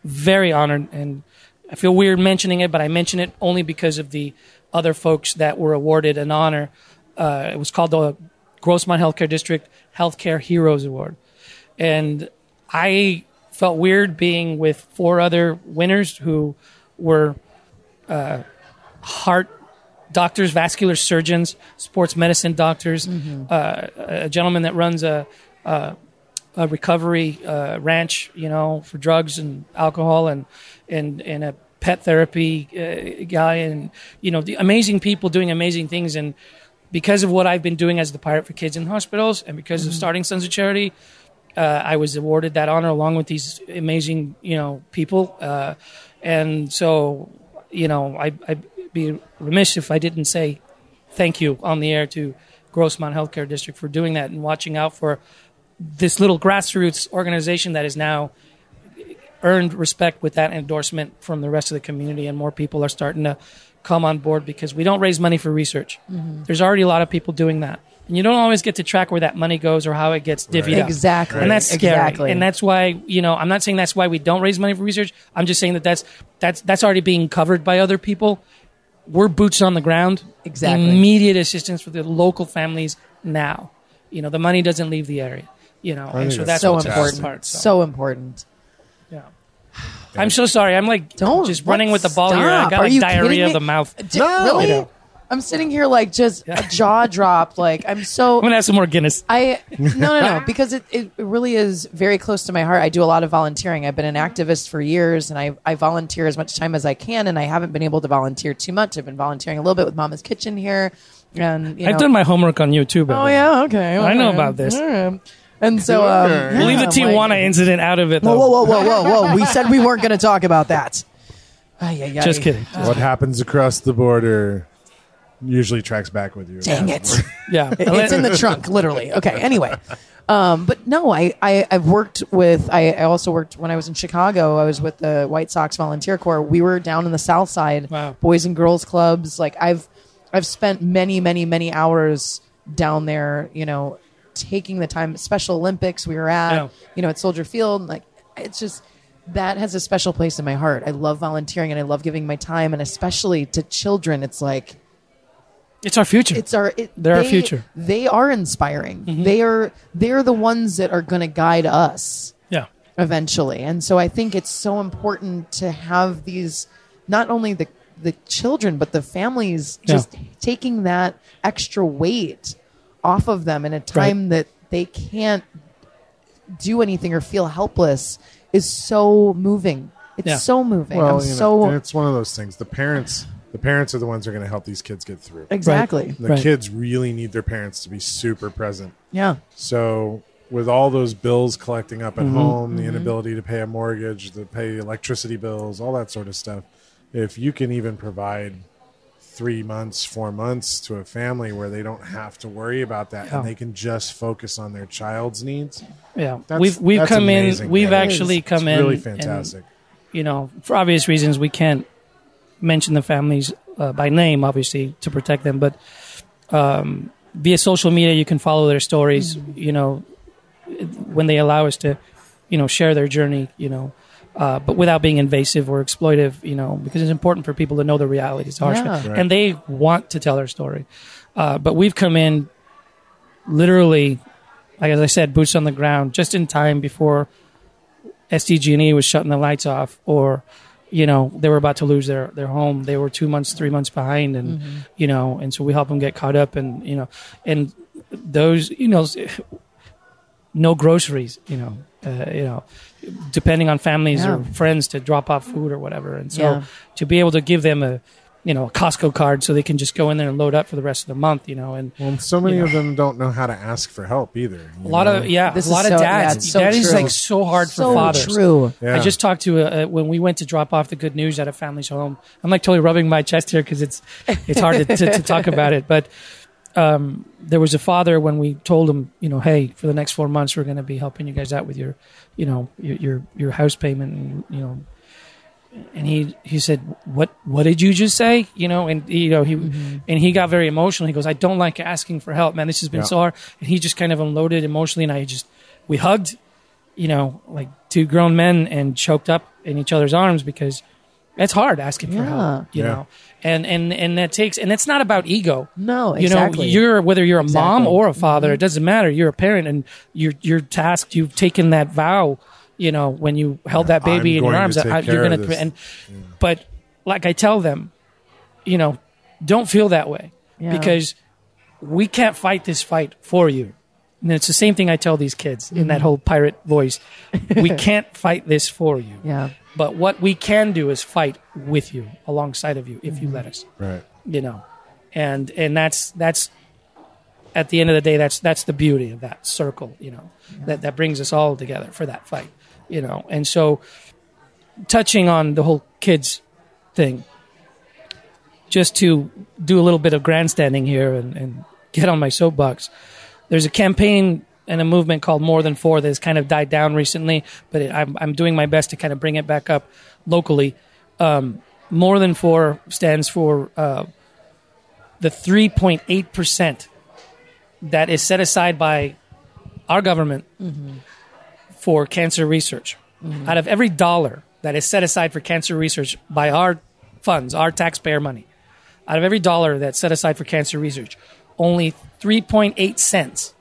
Speaker 4: very honored and I feel weird mentioning it, but I mention it only because of the other folks that were awarded an honor. Uh, it was called the Grossmont Healthcare District Healthcare Heroes Award. And I felt weird being with four other winners who were uh, heart doctors, vascular surgeons, sports medicine doctors, uh, a gentleman that runs a, a, a recovery uh, ranch, you know, for drugs and alcohol, and and and a pet therapy uh, guy, and you know, the amazing people doing amazing things, and because of what I've been doing as the pirate for kids in hospitals, and because of starting Sons of Charity, uh, I was awarded that honor along with these amazing, you know, people. Uh, and so, you know, I, I'd be remiss if I didn't say thank you on the air to Grossmont Healthcare District for doing that and watching out for this little grassroots organization that has now earned respect with that endorsement from the rest of the community, and more people are starting to come on board because we don't raise money for research. There's already a lot of people doing that. And you don't always get to track where that money goes or how it gets divvied up.
Speaker 3: Exactly.
Speaker 4: And that's scary.
Speaker 3: Exactly.
Speaker 4: And that's why, you know, I'm not saying that's why we don't raise money for research. I'm just saying that that's that's that's already being covered by other people. We're boots on the ground.
Speaker 3: Exactly.
Speaker 4: Immediate assistance for the local families now. You know, the money doesn't leave the area. You know, and
Speaker 5: think
Speaker 4: so
Speaker 5: that's
Speaker 4: that's
Speaker 3: so important.
Speaker 4: part. So,
Speaker 3: So important.
Speaker 4: yeah. I'm so sorry. I'm like
Speaker 3: Don't
Speaker 4: just running with the
Speaker 3: let's
Speaker 4: ball here. I got
Speaker 3: Are
Speaker 4: like diarrhea
Speaker 3: kidding
Speaker 4: of the mouth.
Speaker 3: D- really?
Speaker 4: You know.
Speaker 3: I'm sitting here like just a jaw dropped. Like I'm so.
Speaker 4: I'm gonna have some more Guinness.
Speaker 3: I no no no [LAUGHS] because it, it really is very close to my heart. I do a lot of volunteering. I've been an activist for years, and I I volunteer as much time as I can, and I haven't been able to volunteer too much. I've been volunteering a little bit with Mama's Kitchen here, and you know,
Speaker 4: I've done my homework on you too. by the
Speaker 3: Oh
Speaker 4: way.
Speaker 3: yeah, okay.
Speaker 4: I know about this.
Speaker 3: All right. And so um,
Speaker 5: Okay.
Speaker 4: We'll leave the
Speaker 3: I'm
Speaker 4: Tijuana
Speaker 3: like-
Speaker 4: incident out of it.
Speaker 3: Whoa,
Speaker 4: Though.
Speaker 3: whoa, whoa, whoa, whoa, whoa! We said we weren't going to talk about that. Ay, ay, ay.
Speaker 4: Just kidding.
Speaker 5: What happens across the border usually tracks back with you.
Speaker 3: Dang it. [LAUGHS]
Speaker 4: Yeah. [LAUGHS]
Speaker 3: it's in the trunk, literally. Okay. Anyway, um, but no, I, I I've worked with. I, I also worked when I was in Chicago. I was with the White Sox Volunteer Corps. We were down in the South Side,
Speaker 4: Wow.
Speaker 3: Boys and Girls Clubs. Like I've I've spent many, many, many hours down there. You know, taking the time. Special Olympics we were at,
Speaker 4: Yeah.
Speaker 3: you know, at Soldier Field. Like it's just that has a special place in my heart. I love volunteering and I love giving my time, and especially to children. It's like
Speaker 4: It's our future.
Speaker 3: it's our it,
Speaker 4: They're our future.
Speaker 3: They are inspiring. Mm-hmm. They are they're the ones that are going to guide us
Speaker 4: yeah.
Speaker 3: eventually. And so I think it's so important to have these not only the the children but the families
Speaker 4: Yeah.
Speaker 3: just taking that extra weight off of them in a time that they can't do anything or feel helpless is so moving. It's
Speaker 4: Yeah.
Speaker 3: so moving. I'm
Speaker 5: Well, you know,
Speaker 3: so
Speaker 5: it's one of those things. The parents, the parents are the ones who are going to help these kids get through.
Speaker 3: exactly.
Speaker 5: The
Speaker 4: Right.
Speaker 5: kids really need their parents to be super present.
Speaker 3: Yeah.
Speaker 5: So with all those bills collecting up at
Speaker 4: Mm-hmm.
Speaker 5: home, the inability to pay a mortgage, to pay electricity bills, all that sort of stuff, if you can even provide three months, four months to a family where they don't have to worry about that
Speaker 4: Yeah.
Speaker 5: and they can just focus on their child's needs,
Speaker 4: Yeah.
Speaker 5: That's-
Speaker 4: we've we've
Speaker 5: that's
Speaker 4: come
Speaker 5: amazing,
Speaker 4: in. We've
Speaker 5: man.
Speaker 4: actually
Speaker 5: it's
Speaker 4: come in.
Speaker 5: really
Speaker 4: and,
Speaker 5: fantastic.
Speaker 4: you know, for obvious reasons, we can't mention the families uh, by name, obviously, to protect them. But um, via social media, you can follow their stories. You know, when they allow us to, you know, share their journey. You know. Uh, but without being invasive or exploitive, you know, because it's important for people to know the realities, harsh,
Speaker 3: Yeah.
Speaker 5: Right.
Speaker 4: and they want to tell their story. Uh, but we've come in literally, like as I said, boots on the ground, just in time before SDG&E was shutting the lights off, or you know they were about to lose their their home. They were two months, three months behind, and you know, and so we help them get caught up, and you know, and those you know, [SIGHS] no groceries, you know, uh, you know, depending on families
Speaker 3: Yeah.
Speaker 4: or friends to drop off food or whatever, and so
Speaker 3: Yeah.
Speaker 4: to be able to give them a you know a Costco card so they can just go in there and load up for the rest of the month, you know, and
Speaker 5: Well, so many
Speaker 4: you know.
Speaker 5: of them don't know how to ask for help either.
Speaker 4: a lot of yeah,
Speaker 3: This
Speaker 4: a lot of
Speaker 3: so- yeah,
Speaker 4: dads.
Speaker 3: it's so
Speaker 4: that is like so hard
Speaker 3: so
Speaker 4: for fathers.
Speaker 3: That's true.
Speaker 5: Yeah.
Speaker 4: I just talked to a, a, when we went to drop off the good news at a family's home. I'm like totally rubbing my chest here because it's it's hard to, to, to talk about it. But um, there was a father when we told him, you know, hey, for the next four months we're going to be helping you guys out with your, you know, your your, your house payment, and you know. And he he said, "What what did you just say?" You know, and you know he mm-hmm. and he got very emotional. He goes, "I don't like asking for help, man. This has been
Speaker 5: Yeah.
Speaker 4: so hard." And he just kind of unloaded emotionally, and I just we hugged, you know, like two grown men and choked up in each other's arms because it's hard asking for
Speaker 3: Yeah.
Speaker 4: help, you
Speaker 5: Yeah.
Speaker 4: know, and and and that takes and it's not about ego.
Speaker 3: No,
Speaker 4: You know, you're whether you're a mom or a father, it mm-hmm. doesn't matter. You're a parent, and you're you're tasked. You've taken that vow. You know, when you held that baby
Speaker 5: I'm
Speaker 4: in your arms,
Speaker 5: to
Speaker 4: I- you're gonna.
Speaker 5: this.
Speaker 4: And but like I tell them, you know, don't feel that way
Speaker 3: Yeah.
Speaker 4: because we can't fight this fight for you. And it's the same thing I tell these kids in
Speaker 3: Mm-hmm.
Speaker 4: that whole pirate voice. we [LAUGHS] can't fight this for you.
Speaker 3: yeah.
Speaker 4: But what we can do is fight with you, alongside of you, if you let us.
Speaker 5: right.
Speaker 4: You know, and and that's that's at the end of the day, that's that's the beauty of that circle. You know, that that brings us all together for that fight. You know, and so touching on the whole kids thing, just to do a little bit of grandstanding here and, and get on my soapbox. There's a campaign and a movement called More Than Four that has kind of died down recently, but it, I'm, I'm doing my best to kind of bring it back up locally. Um, More Than Four stands for uh, the 3.8% that is set aside by our government for cancer research. Mm-hmm. Out of every dollar that is set aside for cancer research by our funds, our taxpayer money, out of every dollar that's set aside for cancer research, only 3.8 cents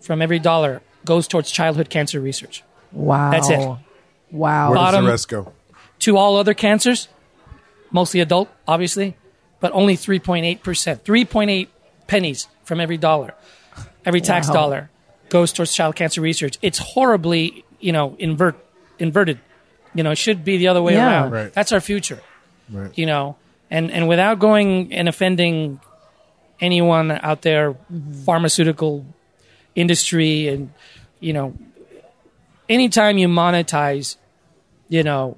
Speaker 4: from every dollar goes towards childhood cancer research.
Speaker 3: Wow.
Speaker 4: That's it.
Speaker 3: Wow.
Speaker 5: Where
Speaker 4: Bottom-
Speaker 5: does the rest go?
Speaker 4: To all other cancers, mostly adult, obviously, but only 3.8%. 3.8 pennies from every dollar, every tax
Speaker 3: Wow.
Speaker 4: dollar goes towards child cancer research. It's horribly, you know, invert, inverted. You know, it should be the other way
Speaker 3: Yeah.
Speaker 4: around.
Speaker 5: Right.
Speaker 4: That's our future.
Speaker 5: Right.
Speaker 4: you know and and without going and offending anyone out there mm-hmm. pharmaceutical industry and you know anytime you monetize you know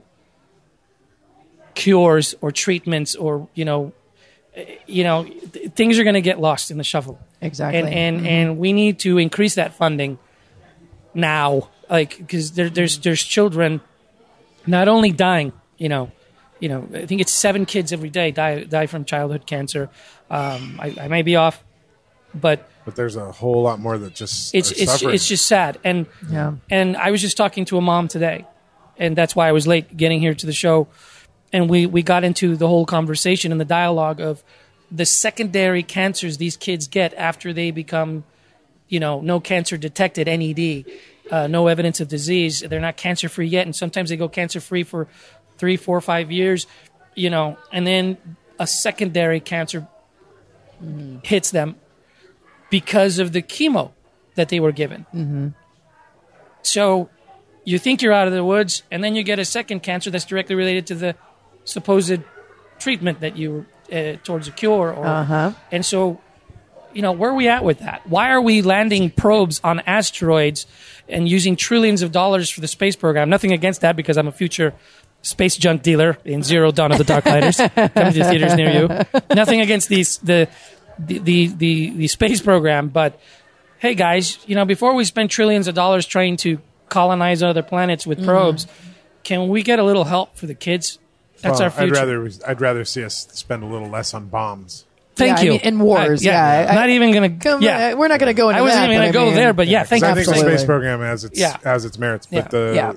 Speaker 4: cures or treatments or you know you know th- things are going to get lost in the shuffle
Speaker 3: Exactly.
Speaker 4: and and and we need to increase that funding now like because there, there's there's children not only dying you know you know i think it's seven kids every day die die from childhood cancer um, I, I may be off but
Speaker 5: but there's a whole lot more that just
Speaker 4: it's
Speaker 5: are
Speaker 4: it's
Speaker 5: suffering.
Speaker 4: it's just sad and
Speaker 3: Yeah.
Speaker 4: and I was just talking to a mom today, and that's why I was late getting here to the show, and we we got into the whole conversation and the dialogue of the secondary cancers these kids get after they become, you know, no cancer detected NED, uh, no evidence of disease. They're not cancer free yet, and sometimes they go cancer free for three, four, five years, you know, and then a secondary cancer hits them because of the chemo that they were given. Mm-hmm. So you think you're out of the woods, and then you get a second cancer that's directly related to the supposed treatment that you uh, towards a cure. Or,
Speaker 3: Uh-huh.
Speaker 4: And so, you know, where are we at with that? Why are we landing probes on asteroids and using trillions of dollars for the space program? Nothing against that because I'm a future space junk dealer in Zero Dawn of the Darklighters [LAUGHS] coming to theaters near you. Nothing against these the the the the, the space program, but hey guys, you know, before we spend trillions of dollars trying to colonize other planets with probes, can we get a little help for the kids? That's
Speaker 5: Well,
Speaker 4: our future.
Speaker 5: I'd rather I'd rather see us spend a little less on bombs.
Speaker 4: Thank
Speaker 3: Yeah, I
Speaker 4: you.
Speaker 3: mean, in wars,
Speaker 4: Uh,
Speaker 3: yeah, I-
Speaker 4: not even gonna.
Speaker 3: Come,
Speaker 4: yeah,
Speaker 3: we're not going to go into
Speaker 4: I wasn't
Speaker 3: that,
Speaker 4: even gonna
Speaker 3: I
Speaker 4: go
Speaker 3: mean-
Speaker 4: there, but yeah, thank
Speaker 5: 'Cause
Speaker 4: you
Speaker 5: I
Speaker 4: for
Speaker 5: think the space program has its
Speaker 4: Yeah.
Speaker 5: has its merits,
Speaker 4: Yeah.
Speaker 5: but the
Speaker 3: Yeah.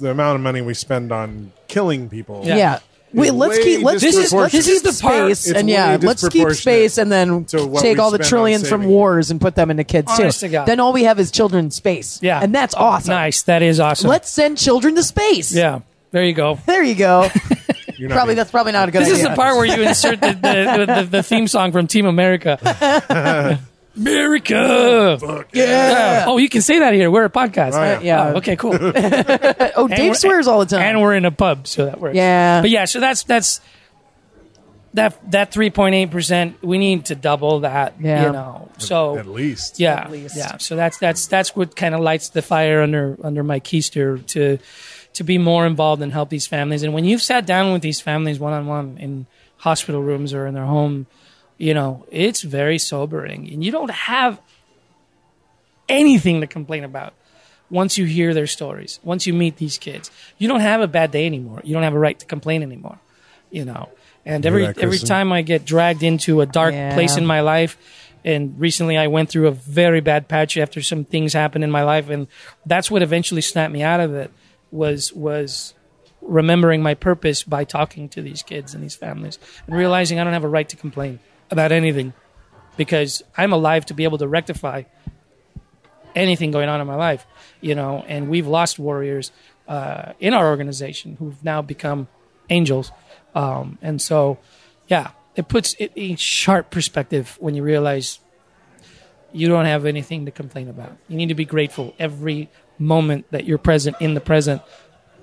Speaker 5: the amount of money we spend on killing people.
Speaker 4: Yeah.
Speaker 3: Yeah. Wait, let's keep let's
Speaker 4: This is-
Speaker 3: let's
Speaker 4: this is the
Speaker 3: space
Speaker 5: It's
Speaker 3: and yeah, let's keep space and then take all the trillions from wars and put them into kids
Speaker 4: Honest
Speaker 3: too.
Speaker 4: to God.
Speaker 3: Then all we have is children in space.
Speaker 4: Yeah.
Speaker 3: and that's awesome.
Speaker 4: Nice. That is awesome.
Speaker 3: Let's send children to space.
Speaker 4: yeah. There you go.
Speaker 3: there you go. [LAUGHS]
Speaker 5: You're not
Speaker 3: probably
Speaker 5: being-
Speaker 3: that's probably not a good
Speaker 4: This
Speaker 3: idea.
Speaker 4: is the part where you insert the, the, the, the, the theme song from Team America. [LAUGHS] America.
Speaker 3: yeah.
Speaker 4: Oh, you can say that here. We're a podcast.
Speaker 5: Oh, yeah.
Speaker 3: Yeah.
Speaker 4: Oh, okay, cool. [LAUGHS]
Speaker 3: Oh, Dave swears all the time.
Speaker 4: and we're in a pub, so that works.
Speaker 3: Yeah.
Speaker 4: But yeah, so that's that's that that three point eight percent. We need to double that.
Speaker 3: Yeah.
Speaker 4: You know. So
Speaker 5: at least.
Speaker 4: yeah,
Speaker 3: At least.
Speaker 4: yeah. So that's that's that's what kind of lights the fire under under my keister to to be more involved and help these families. And when you've sat down with these families one on one in hospital rooms or in their home, you know, it's very sobering, and you don't have anything to complain about once you hear their stories. Once you meet these kids, you don't have a bad day anymore. You don't have a right to complain anymore. You know. And every
Speaker 5: that,
Speaker 4: every time I get dragged into a dark
Speaker 3: Yeah.
Speaker 4: place in my life, and recently I went through a very bad patch after some things happened in my life, and that's what eventually snapped me out of it. Was was remembering my purpose by talking to these kids and these families and realizing I don't have a right to complain about anything because I'm alive to be able to rectify anything going on in my life, you know. And we've lost warriors uh, in our organization who've now become angels, um, and so yeah, it puts it in sharp perspective when you realize you don't have anything to complain about. You need to be grateful every moment that you're present in the present.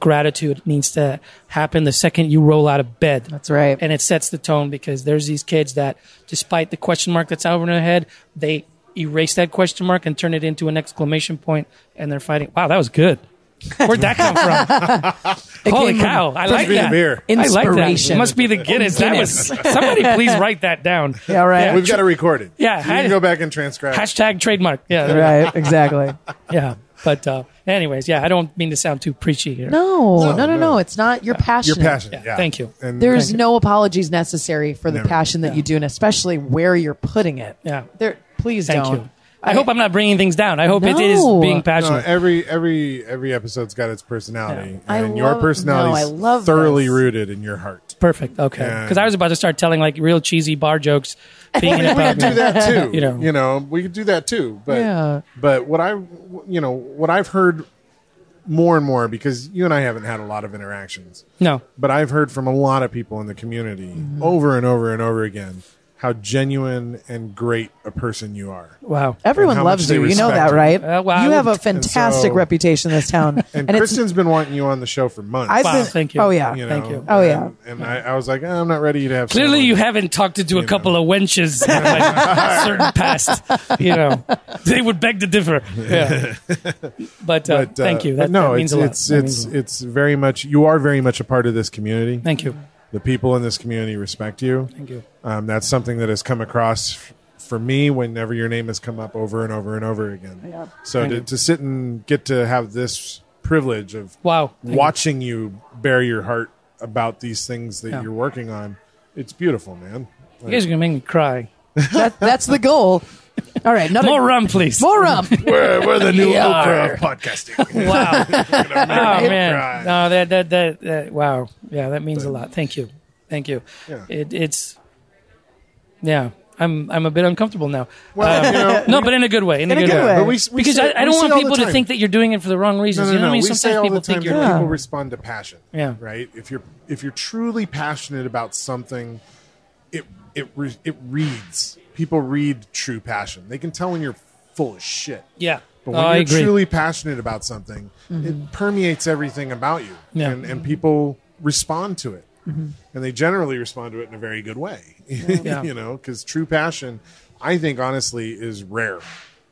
Speaker 4: Gratitude needs to happen the second you roll out of bed
Speaker 3: That's right.
Speaker 4: and it sets the tone because there's these kids that despite the question mark that's over their head they erase that question mark and turn it into an exclamation point and they're fighting wow that was good where'd that come from [LAUGHS] holy
Speaker 3: came from-
Speaker 4: cow i like
Speaker 5: be
Speaker 4: that
Speaker 5: beer.
Speaker 4: i like that
Speaker 3: Inspiration.
Speaker 4: it must be the guinness that was [LAUGHS] somebody [LAUGHS] please write that down
Speaker 3: Yeah, right.
Speaker 5: We've got to record it.
Speaker 4: Yeah,
Speaker 5: you
Speaker 4: I-
Speaker 5: can go back and transcribe.
Speaker 4: hashtag trademark yeah
Speaker 3: right. Exactly.
Speaker 4: yeah but uh anyways yeah i don't mean to sound too preachy here
Speaker 3: No, no, no, no.
Speaker 5: no.
Speaker 3: It's not. You're passionate.
Speaker 5: You're passionate.
Speaker 4: Yeah,
Speaker 5: Yeah.
Speaker 4: thank you.
Speaker 5: And
Speaker 3: There's
Speaker 4: Thank you.
Speaker 3: no apologies necessary for the
Speaker 5: Never.
Speaker 3: passion that you do, and especially where you're putting it.
Speaker 4: Yeah.
Speaker 3: There. Please
Speaker 4: thank
Speaker 3: don't.
Speaker 4: you i hope i'm not bringing things down i hope it is
Speaker 3: No.
Speaker 4: being
Speaker 5: no,
Speaker 4: passionate
Speaker 5: every every every episode's got its personality,
Speaker 3: I
Speaker 5: and your
Speaker 3: love-
Speaker 5: personality
Speaker 3: no, I love
Speaker 5: thoroughly
Speaker 3: this.
Speaker 5: rooted in your heart.
Speaker 4: Perfect. Okay. Because I was about to start telling like real cheesy bar jokes. [LAUGHS] Being in a
Speaker 5: we
Speaker 4: pub.
Speaker 5: could do that too. [LAUGHS]
Speaker 4: You know.
Speaker 5: you know, we could do that too. But
Speaker 3: Yeah.
Speaker 5: but what I, you know, what I've heard more and more because you and I haven't had a lot of interactions,
Speaker 4: No.
Speaker 5: but I've heard from a lot of people in the community mm-hmm. over and over and over again how genuine and great a person you are.
Speaker 4: Wow.
Speaker 3: Everyone
Speaker 5: And how much
Speaker 3: loves you. You know that, right?
Speaker 4: Uh, well,
Speaker 3: you have a fantastic
Speaker 5: so-
Speaker 3: reputation in this town, [LAUGHS]
Speaker 5: And,
Speaker 3: it's
Speaker 5: Kristin's been wanting you on the show for months.
Speaker 3: I've
Speaker 4: Wow,
Speaker 3: been.
Speaker 4: thank you.
Speaker 3: Oh yeah.
Speaker 5: you know,
Speaker 4: Thank you.
Speaker 3: Oh, yeah.
Speaker 5: And, and I, I was like, "Eh, I'm not ready to have.
Speaker 4: Clearly,
Speaker 5: someone-
Speaker 4: you haven't talked to a couple of wenches in like [LAUGHS] certain past. You know, they would beg to differ. Yeah. [LAUGHS] But, uh,
Speaker 5: But, uh,
Speaker 4: thank you. That,
Speaker 5: no,
Speaker 4: that means
Speaker 5: it's
Speaker 4: a lot.
Speaker 5: it's it's
Speaker 4: means a lot.
Speaker 5: it's very much. You are very much a part of this community.
Speaker 4: Thank you.
Speaker 5: The people in this community respect you.
Speaker 4: Thank you.
Speaker 5: Um, that's something that has come across f- for me whenever your name has come up over and over and over again. Yeah.
Speaker 4: So
Speaker 5: to, to sit and get to have this privilege of
Speaker 4: Wow. Thank you.
Speaker 5: watching you bare your heart about these things that
Speaker 4: Yeah.
Speaker 5: you're working on, it's beautiful, man.
Speaker 4: You guys are gonna make me cry. [LAUGHS]
Speaker 3: That, that's the goal. All right, another,
Speaker 4: More rum, please.
Speaker 3: More rum. [LAUGHS]
Speaker 5: We're, we're the new
Speaker 3: Yeah.
Speaker 5: Oprah of podcasting. [LAUGHS]
Speaker 4: Wow. [LAUGHS] oh man. No, that, that that that wow. Yeah, that means a lot. Thank you. Thank you.
Speaker 5: Yeah.
Speaker 4: It, it's yeah. I'm I'm a bit uncomfortable now.
Speaker 5: Well, um, you know,
Speaker 4: No, but in a good way. In,
Speaker 3: In
Speaker 4: a
Speaker 3: a
Speaker 4: good,
Speaker 3: good
Speaker 4: way.
Speaker 3: way.
Speaker 5: But we, we
Speaker 4: Because
Speaker 5: say,
Speaker 4: I, I don't want people to think that you're doing it for the wrong reasons.
Speaker 5: no,
Speaker 4: you know
Speaker 5: no.
Speaker 4: what I mean?
Speaker 5: We
Speaker 4: Sometimes
Speaker 5: say all
Speaker 4: people
Speaker 5: the time
Speaker 4: think
Speaker 5: that
Speaker 4: you're
Speaker 3: Yeah.
Speaker 5: people respond to passion.
Speaker 4: Yeah.
Speaker 5: Right. If you're if you're truly passionate about something, it it re, it reads. People read true passion. They can tell when you're full of shit.
Speaker 4: yeah.
Speaker 5: But
Speaker 4: Oh,
Speaker 5: when
Speaker 4: I
Speaker 5: you're
Speaker 4: agree.
Speaker 5: truly passionate about something, it permeates everything about you,
Speaker 4: Yeah.
Speaker 5: and and people respond to it,
Speaker 3: Mm-hmm.
Speaker 5: and they generally respond to it in a very good way. [LAUGHS]
Speaker 4: Yeah.
Speaker 5: you know, because true passion, I think honestly, is rare.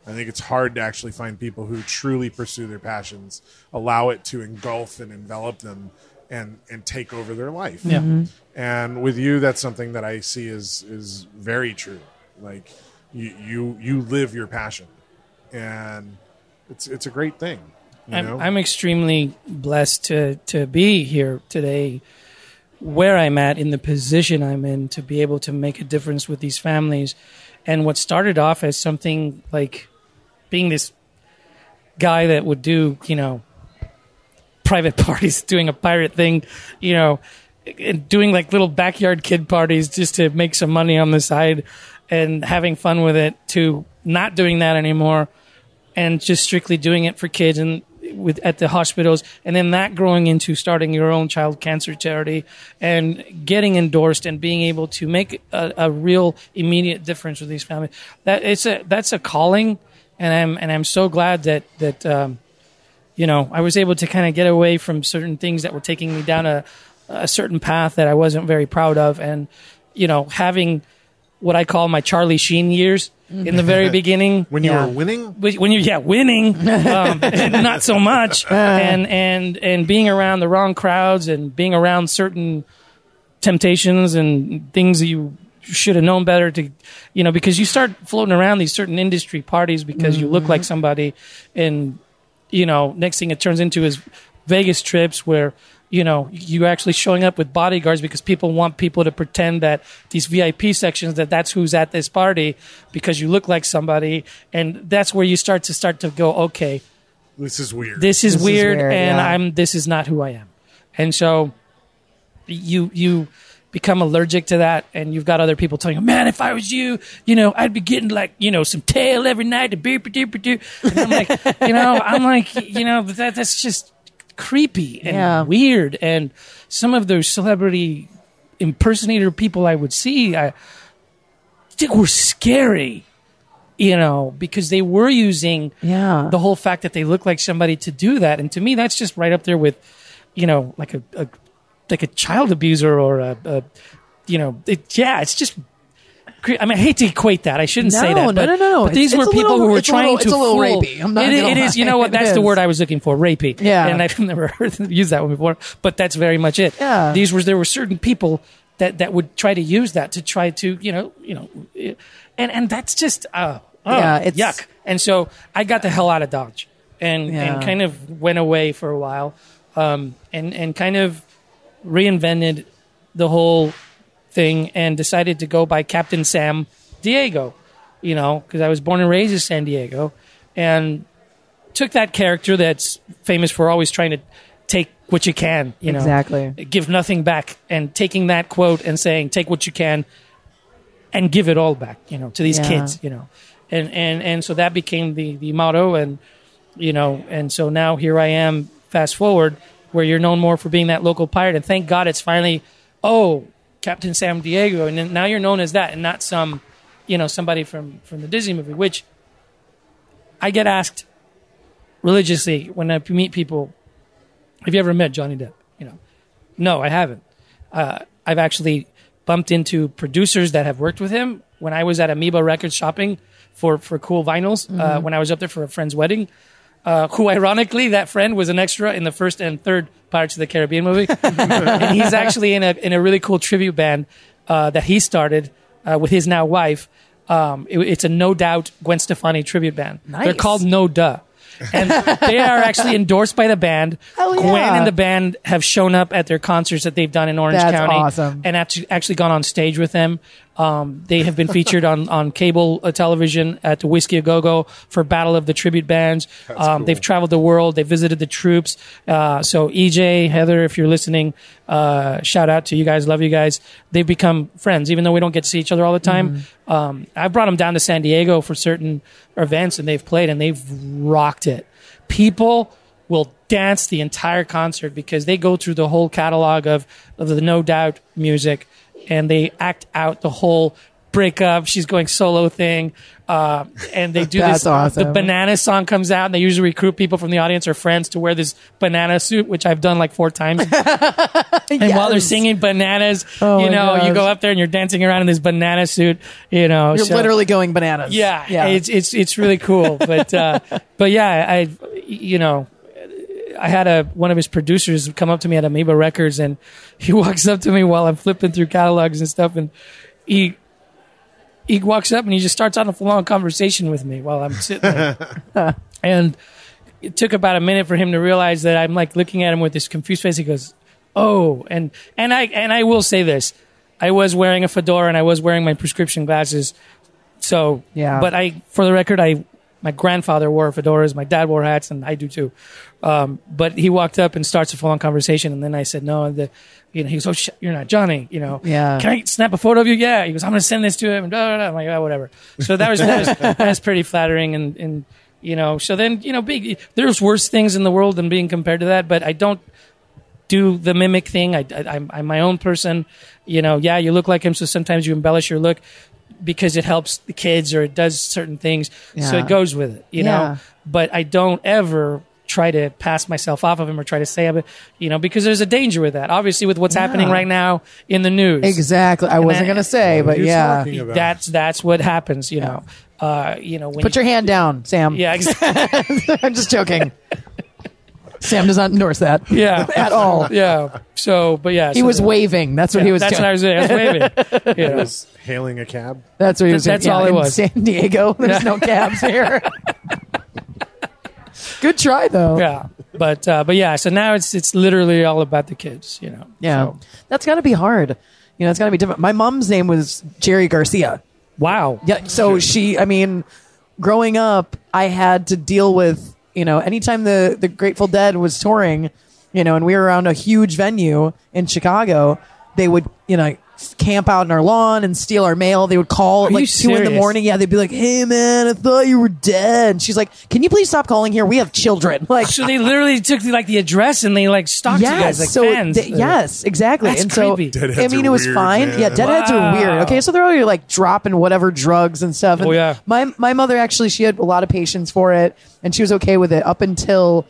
Speaker 5: I think it's hard to actually find people who truly pursue their passions, allow it to engulf and envelop them, and and take over their life.
Speaker 4: Yeah.
Speaker 3: Mm-hmm.
Speaker 5: And with you, that's something that I see is is very true. Like you you you live your passion, and it's it's a great thing. You
Speaker 4: I'm,
Speaker 5: know?
Speaker 4: I'm extremely blessed to to be here today, where I'm at in the position I'm in to be able to make a difference with these families, and what started off as something like being this guy that would do you know private [LAUGHS] parties, doing a pirate thing, you know, and doing like little backyard kid parties just to make some money on the side and having fun with it to not doing that anymore and just strictly doing it for kids and with at the hospitals. And then that growing into starting your own child cancer charity and getting endorsed and being able to make a, a real immediate difference with these families. That it's a that's a calling. And I'm and I'm so glad that that um, you know I was able to kind of get away from certain things that were taking me down a a certain path that I wasn't very proud of. And you know having what I call my Charlie Sheen years in the very [LAUGHS] beginning.
Speaker 5: When you
Speaker 3: Yeah.
Speaker 5: were winning,
Speaker 4: when when you yeah winning. [LAUGHS] Um, not so much. [LAUGHS] And and and being around the wrong crowds and being around certain temptations and things that you should have known better to you know because you start floating around these certain industry parties because you look like somebody. And you know next thing it turns into is Vegas trips where you know you're actually showing up with bodyguards because people want people to pretend that these VIP sections that that's who's at this party because you look like somebody and that's where you start to start to go okay
Speaker 5: this is weird.
Speaker 4: this is
Speaker 3: This is
Speaker 4: weird,
Speaker 3: weird,
Speaker 4: and
Speaker 3: yeah.
Speaker 4: I'm this is not who I am. And so you you become allergic to that and you've got other people telling you, Man, if I was you, you know, I'd be getting like, you know, some tail every night to beep beep beep beep and I'm like [LAUGHS] you know, I'm like, you know, that that's just creepy and
Speaker 3: Yeah.
Speaker 4: weird and some of those celebrity impersonator people I would see I think were scary. You know, because they were using
Speaker 3: Yeah.
Speaker 4: the whole fact that they look like somebody to do that. And to me, that's just right up there with, you know, like a, a like a child abuser or a, a you know, it, yeah, it's just. I mean, I hate to equate that. I shouldn't say that. But,
Speaker 3: no, no, no.
Speaker 4: But these
Speaker 3: It's-
Speaker 4: were
Speaker 3: it's
Speaker 4: people
Speaker 3: little-
Speaker 4: who were trying
Speaker 3: little-
Speaker 4: to.
Speaker 3: it's a little
Speaker 4: fool-
Speaker 3: rapey. I'm not
Speaker 4: It- it is. You know what? [LAUGHS] That's the word I was looking for. Rapey.
Speaker 3: Yeah.
Speaker 4: And I've [LAUGHS] never heard used that one before. But that's very much it.
Speaker 3: Yeah.
Speaker 4: These were there were certain people that that would try to use that to try to you know you know, eh, and and that's just uh, oh,
Speaker 3: Yeah, it's-
Speaker 4: yuck. And so I got the hell out of Dodge and
Speaker 3: Yeah.
Speaker 4: and kind of went away for a while, um, and and kind of reinvented the whole thing and decided to go by Captain Sam Diego, you know, because I was born and raised in San Diego, and took that character that's famous for always trying to take what you can, you know,
Speaker 3: Exactly.
Speaker 4: give nothing back, and taking that quote and saying take what you can and give it all back, you know, to these
Speaker 3: Yeah.
Speaker 4: kids, you know, and and and so that became the the motto, and you know, and so now here I am. Fast forward, where you're known more for being that local pirate, and thank God it's finally, oh, Captain Sam Diego, and then now you're known as that, and not some, you know, somebody from from the Disney movie. Which I get asked religiously when I meet people, "Have you ever met Johnny Depp?" You know, no, I haven't. Uh, I've actually bumped into producers that have worked with him when I was at Amoeba Records shopping for for cool vinyls uh, when I was up there for a friend's wedding. Uh, who ironically that friend was an extra in the first and third Pirates of the Caribbean movie, [LAUGHS] and he's actually in a in a really cool tribute band uh, that he started uh, with his now wife. Um, it- it's a No Doubt Gwen Stefani tribute band.
Speaker 3: Nice.
Speaker 4: They're called No Duh. and they are actually endorsed by the band.
Speaker 3: Hell yeah.
Speaker 4: Gwen and the band have shown up at their concerts that they've done in Orange
Speaker 3: That's
Speaker 4: County,
Speaker 3: awesome.
Speaker 4: and actually actually gone on stage with them. Um, they have been featured on on cable uh, television at the Whiskey a Go Go for Battle of the Tribute Bands. Um,
Speaker 5: cool.
Speaker 4: They've traveled the world. They visited the troops. Uh, so EJ, Heather, if you're listening, uh, shout out to you guys. Love you guys. They've become friends, even though we don't get to see each other all the time. Um, I brought them down to San Diego for certain events, and they've played, and they've rocked it. People will dance the entire concert because they go through the whole catalog of, of the No Doubt music, and they act out the whole breakup. She's going solo thing, uh, and they do
Speaker 3: That's
Speaker 4: this.
Speaker 3: awesome.
Speaker 4: The banana song comes out, and they usually recruit people from the audience or friends to wear this banana suit, which I've done like four times. [LAUGHS] And while they're singing bananas,
Speaker 3: Oh
Speaker 4: you know, you go up there and you're dancing around in this banana suit. You know,
Speaker 3: You're
Speaker 4: so-
Speaker 3: literally going bananas.
Speaker 4: yeah,
Speaker 3: yeah.
Speaker 4: it's it's it's really cool. But uh, [LAUGHS] but yeah, I you know. I had a one of his producers come up to me at Amoeba Records, and he [LAUGHS] walks up to me while I'm flipping through catalogs and stuff, and he he walks up and he just starts on a long conversation with me while I'm sitting there, [LAUGHS] and it took about a minute for him to realize that I'm like looking at him with this confused face. He goes, "Oh," and and I and I will say this: I was wearing a fedora and I was wearing my prescription glasses, so
Speaker 3: Yeah.
Speaker 4: But I, for the record, I my grandfather wore fedoras, my dad wore hats, and I do too. Um, but he walked up and starts a full on conversation, and then I said, "No," the, you know, he goes, "Oh, sh- you're not Johnny," you know.
Speaker 3: Yeah.
Speaker 4: Can I snap a photo of you? Yeah. He goes, "I'm going to send this to him," and blah, blah, blah. I'm like, "Oh, whatever." So that was that was, [LAUGHS] that was pretty flattering, and and you know, so then you know, big there's worse things in the world than being compared to that, but I don't do the mimic thing. I, I, I'm, I'm my own person. You know, yeah, you look like him, so sometimes you embellish your look because it helps the kids or it does certain things. So it goes with it, you
Speaker 3: Yeah.
Speaker 4: know. But I don't ever try to pass myself off of him or try to say it, you know, because there's a danger with that. Obviously, with what's happening right now in the news,
Speaker 3: exactly. I wasn't going to say, but yeah.
Speaker 4: that's that's what happens, you know. Uh, you know, when
Speaker 3: Put
Speaker 4: you,
Speaker 3: your hand down, Sam.
Speaker 4: yeah, exactly. [LAUGHS] [LAUGHS]
Speaker 3: I'm just joking. Sam does not endorse that
Speaker 4: yeah, [LAUGHS]
Speaker 3: at all.
Speaker 4: yeah. So, but yeah,
Speaker 3: He
Speaker 4: so
Speaker 3: was
Speaker 4: the-
Speaker 3: waving. That's what
Speaker 4: yeah,
Speaker 3: he was
Speaker 4: That's
Speaker 3: doing.
Speaker 4: what I was doing. I was waving. You
Speaker 5: I
Speaker 4: know.
Speaker 5: was hailing a cab.
Speaker 3: That's what he was
Speaker 4: That's
Speaker 3: doing.
Speaker 4: all
Speaker 3: Yeah,
Speaker 4: it was.
Speaker 3: San Diego. There's
Speaker 4: Yeah.
Speaker 3: no cabs here. Good try though.
Speaker 4: yeah but uh, but yeah so now it's it's literally all about the kids you know
Speaker 3: Yeah.
Speaker 4: So,
Speaker 3: That's got to be hard. You know, it's got to be different. My mom's name was Jerry Garcia.
Speaker 4: wow
Speaker 3: Yeah. So she, I mean, growing up, I had to deal with, you know, anytime the, the Grateful Dead was touring, you know, and we were around a huge venue in Chicago, they would, you know, camp out in our lawn and steal our mail. They would call at like
Speaker 4: you
Speaker 3: two in the morning. Yeah. They'd be like, Hey man, I thought you were dead. And she's like, can you please stop calling here? We have children. [LAUGHS] Like,
Speaker 4: so they literally took the, like the address and they like stalked you guys like
Speaker 3: so
Speaker 4: fans
Speaker 3: th- yes, exactly.
Speaker 4: That's
Speaker 3: and so
Speaker 4: creepy.
Speaker 3: I mean, it was
Speaker 5: weird,
Speaker 3: fine.
Speaker 5: man.
Speaker 3: Yeah, deadheads
Speaker 4: Wow.
Speaker 3: are weird. Okay, so they're already like dropping whatever drugs and stuff. And
Speaker 4: Oh, yeah.
Speaker 3: My my mother actually she had a lot of patience for it, and she was okay with it up until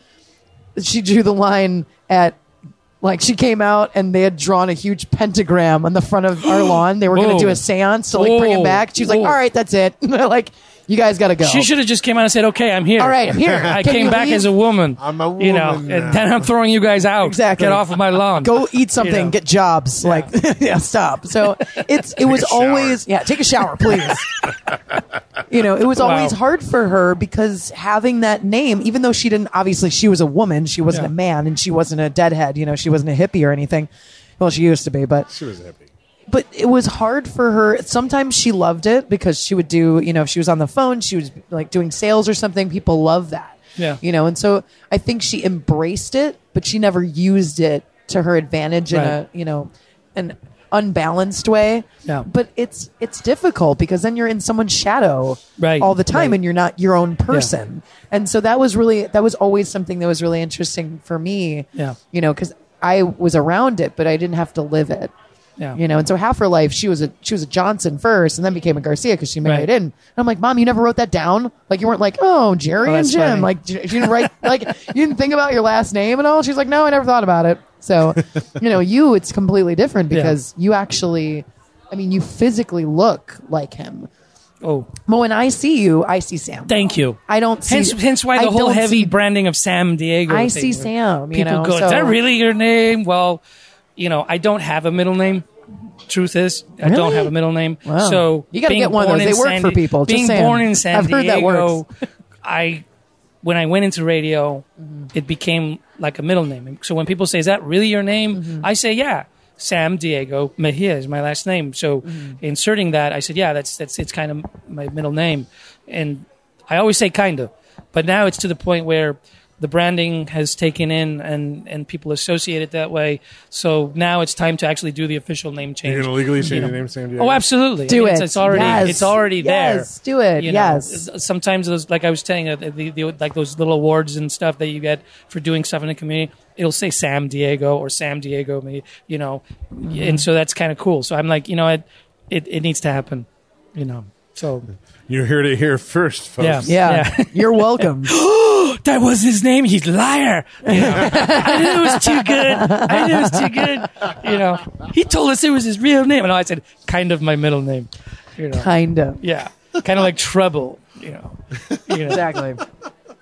Speaker 3: she drew the line at. Like she came out and they had drawn a huge pentagram on the front of our lawn. They were going to do a séance to like bring him back. She was like, "All right, that's it." [LAUGHS] like, you guys got to go.
Speaker 4: she should have just came out and said okay i'm here
Speaker 3: All right, I'm here.
Speaker 4: i
Speaker 3: Can
Speaker 4: came
Speaker 3: you
Speaker 4: back
Speaker 3: leave?
Speaker 4: as a woman
Speaker 5: I'm a
Speaker 4: you know
Speaker 5: woman
Speaker 4: and then i'm throwing you guys out
Speaker 3: Exactly.
Speaker 4: get off of my lawn
Speaker 3: go eat something,
Speaker 4: You know.
Speaker 3: get jobs. Like, [LAUGHS] yeah, stop. So it's it was
Speaker 5: a shower.
Speaker 3: always yeah, take a shower, please. you know, it was
Speaker 4: Wow.
Speaker 3: always hard for her because having that name, even though she didn't obviously she was a woman, she wasn't
Speaker 4: Yeah.
Speaker 3: a man, and she wasn't a deadhead. You know, she wasn't a hippie or anything. Well, she used to be, but
Speaker 5: She was happy.
Speaker 3: But it was hard for her. Sometimes she loved it because she would do, you know, if she was on the phone, she was like doing sales or something. People love that.
Speaker 4: Yeah.
Speaker 3: You know, and so I think she embraced it, but she never used it to her advantage in a, you know, an unbalanced way.
Speaker 4: Yeah.
Speaker 3: But it's it's difficult because then you're in someone's shadow
Speaker 4: Right.
Speaker 3: all the time
Speaker 4: Right.
Speaker 3: and you're not your own person. And so that was really that was always something that was really interesting for me.
Speaker 4: Yeah.
Speaker 3: You know, cuz I was around it, but I didn't have to live it
Speaker 4: yeah
Speaker 3: you know and so half her life she was a she was a johnson first and then became a garcia because she married
Speaker 4: Right.
Speaker 3: in and i'm like mom you never wrote that down like you weren't like oh jerry
Speaker 4: Oh,
Speaker 3: and jim
Speaker 4: funny.
Speaker 3: like you didn't write [LAUGHS] like you didn't think about your last name and all she's like no i never thought about it so [LAUGHS] you know you it's completely different
Speaker 4: Yeah.
Speaker 3: because you actually i mean you physically look like him
Speaker 4: oh
Speaker 3: but when i see you i see sam
Speaker 4: thank you
Speaker 3: i don't see
Speaker 4: hence, hence why the
Speaker 3: I
Speaker 4: whole heavy
Speaker 3: see-
Speaker 4: branding of Sam Diego.
Speaker 3: I see Sam, you
Speaker 4: People
Speaker 3: know,
Speaker 4: go,
Speaker 3: so-
Speaker 4: "Is that really your name?" Well, you know, I don't have a middle name. Truth is, I don't have a middle name.
Speaker 3: Wow.
Speaker 4: So
Speaker 3: You gotta
Speaker 4: being
Speaker 3: get one of
Speaker 4: born
Speaker 3: those.
Speaker 4: in
Speaker 3: They work
Speaker 4: San
Speaker 3: for
Speaker 4: Di-
Speaker 3: people. Just
Speaker 4: Being
Speaker 3: saying.
Speaker 4: born in San
Speaker 3: I've heard that
Speaker 4: Diego. [LAUGHS] I when I went into radio,
Speaker 3: Mm-hmm.
Speaker 4: it became like a middle name. So when people say, "Is that really your name?"
Speaker 3: Mm-hmm.
Speaker 4: I say, "Yeah," Sam Diego Mejia is my last name. So inserting that, I said, yeah, that's that's it's kind of my middle name, and I always say kind of, but now it's to the point where the branding has taken in and and people associate it that way. So now it's time to actually do the official name change.
Speaker 5: You're gonna legally change
Speaker 4: You know.
Speaker 5: your name, San Diego.
Speaker 4: Oh, absolutely.
Speaker 3: Do
Speaker 4: I mean,
Speaker 3: it.
Speaker 4: It's, it's already
Speaker 3: Yes.
Speaker 4: it's already
Speaker 3: Yes,
Speaker 4: there.
Speaker 3: do it.
Speaker 4: You know,
Speaker 3: Yes.
Speaker 4: Sometimes those, like I was saying, uh, the, the, like those little awards and stuff that you get for doing stuff in the community, it'll say Sam Diego or Sam Diego, me, you know, and so that's kind of cool. So I'm like, you know, it, it it needs to happen, you know. So
Speaker 5: You heard it here first, folks.
Speaker 4: Yeah.
Speaker 3: Yeah. [LAUGHS] You're welcome. [GASPS]
Speaker 4: that was his name. He's liar. You [LAUGHS] know? I knew it was too good. I knew it was too good. You know, he told us it was his real name, and I said, kind of my middle name. You know,
Speaker 3: kind of.
Speaker 4: yeah, kind of like trouble. You know, you know.
Speaker 3: Exactly.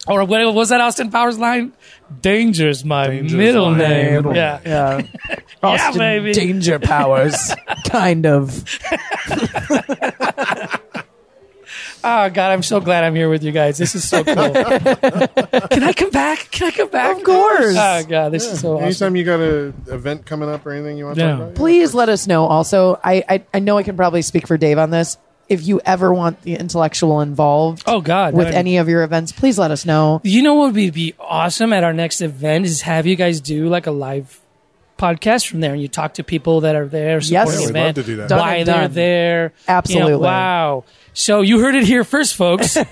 Speaker 4: Or what was that Austin Powers line? Danger's my
Speaker 5: Danger's
Speaker 4: middle
Speaker 5: my
Speaker 4: name.
Speaker 5: middle
Speaker 4: yeah.
Speaker 3: Yeah. [LAUGHS]
Speaker 4: Yeah,
Speaker 3: Austin
Speaker 4: baby.
Speaker 3: Danger Powers. kind of.
Speaker 4: Oh God, I'm so glad I'm here with you guys. This is so cool. [LAUGHS] Can I come back? Can I come back?
Speaker 3: Of course.
Speaker 4: Oh God, this is so awesome.
Speaker 5: Anytime you got a event coming up or anything you want to
Speaker 4: Yeah.
Speaker 5: talk about?
Speaker 3: Please let us know. Also, I, I I know I can probably speak for Dave on this. If you ever want the Intellexual involved
Speaker 4: Oh God,
Speaker 3: with
Speaker 4: that'd be-
Speaker 3: any of your events, please let us know.
Speaker 4: You know what would be awesome at our next event is have you guys do like a live podcast from there and you talk to people that are there supporting
Speaker 3: Yes.
Speaker 4: the
Speaker 3: Yeah, we'd
Speaker 4: event,
Speaker 5: love to do that.
Speaker 3: Done
Speaker 4: why
Speaker 3: and
Speaker 4: they're
Speaker 3: done.
Speaker 4: there. You know,
Speaker 3: Absolutely.
Speaker 4: wow. So you heard it here first, folks. [LAUGHS] the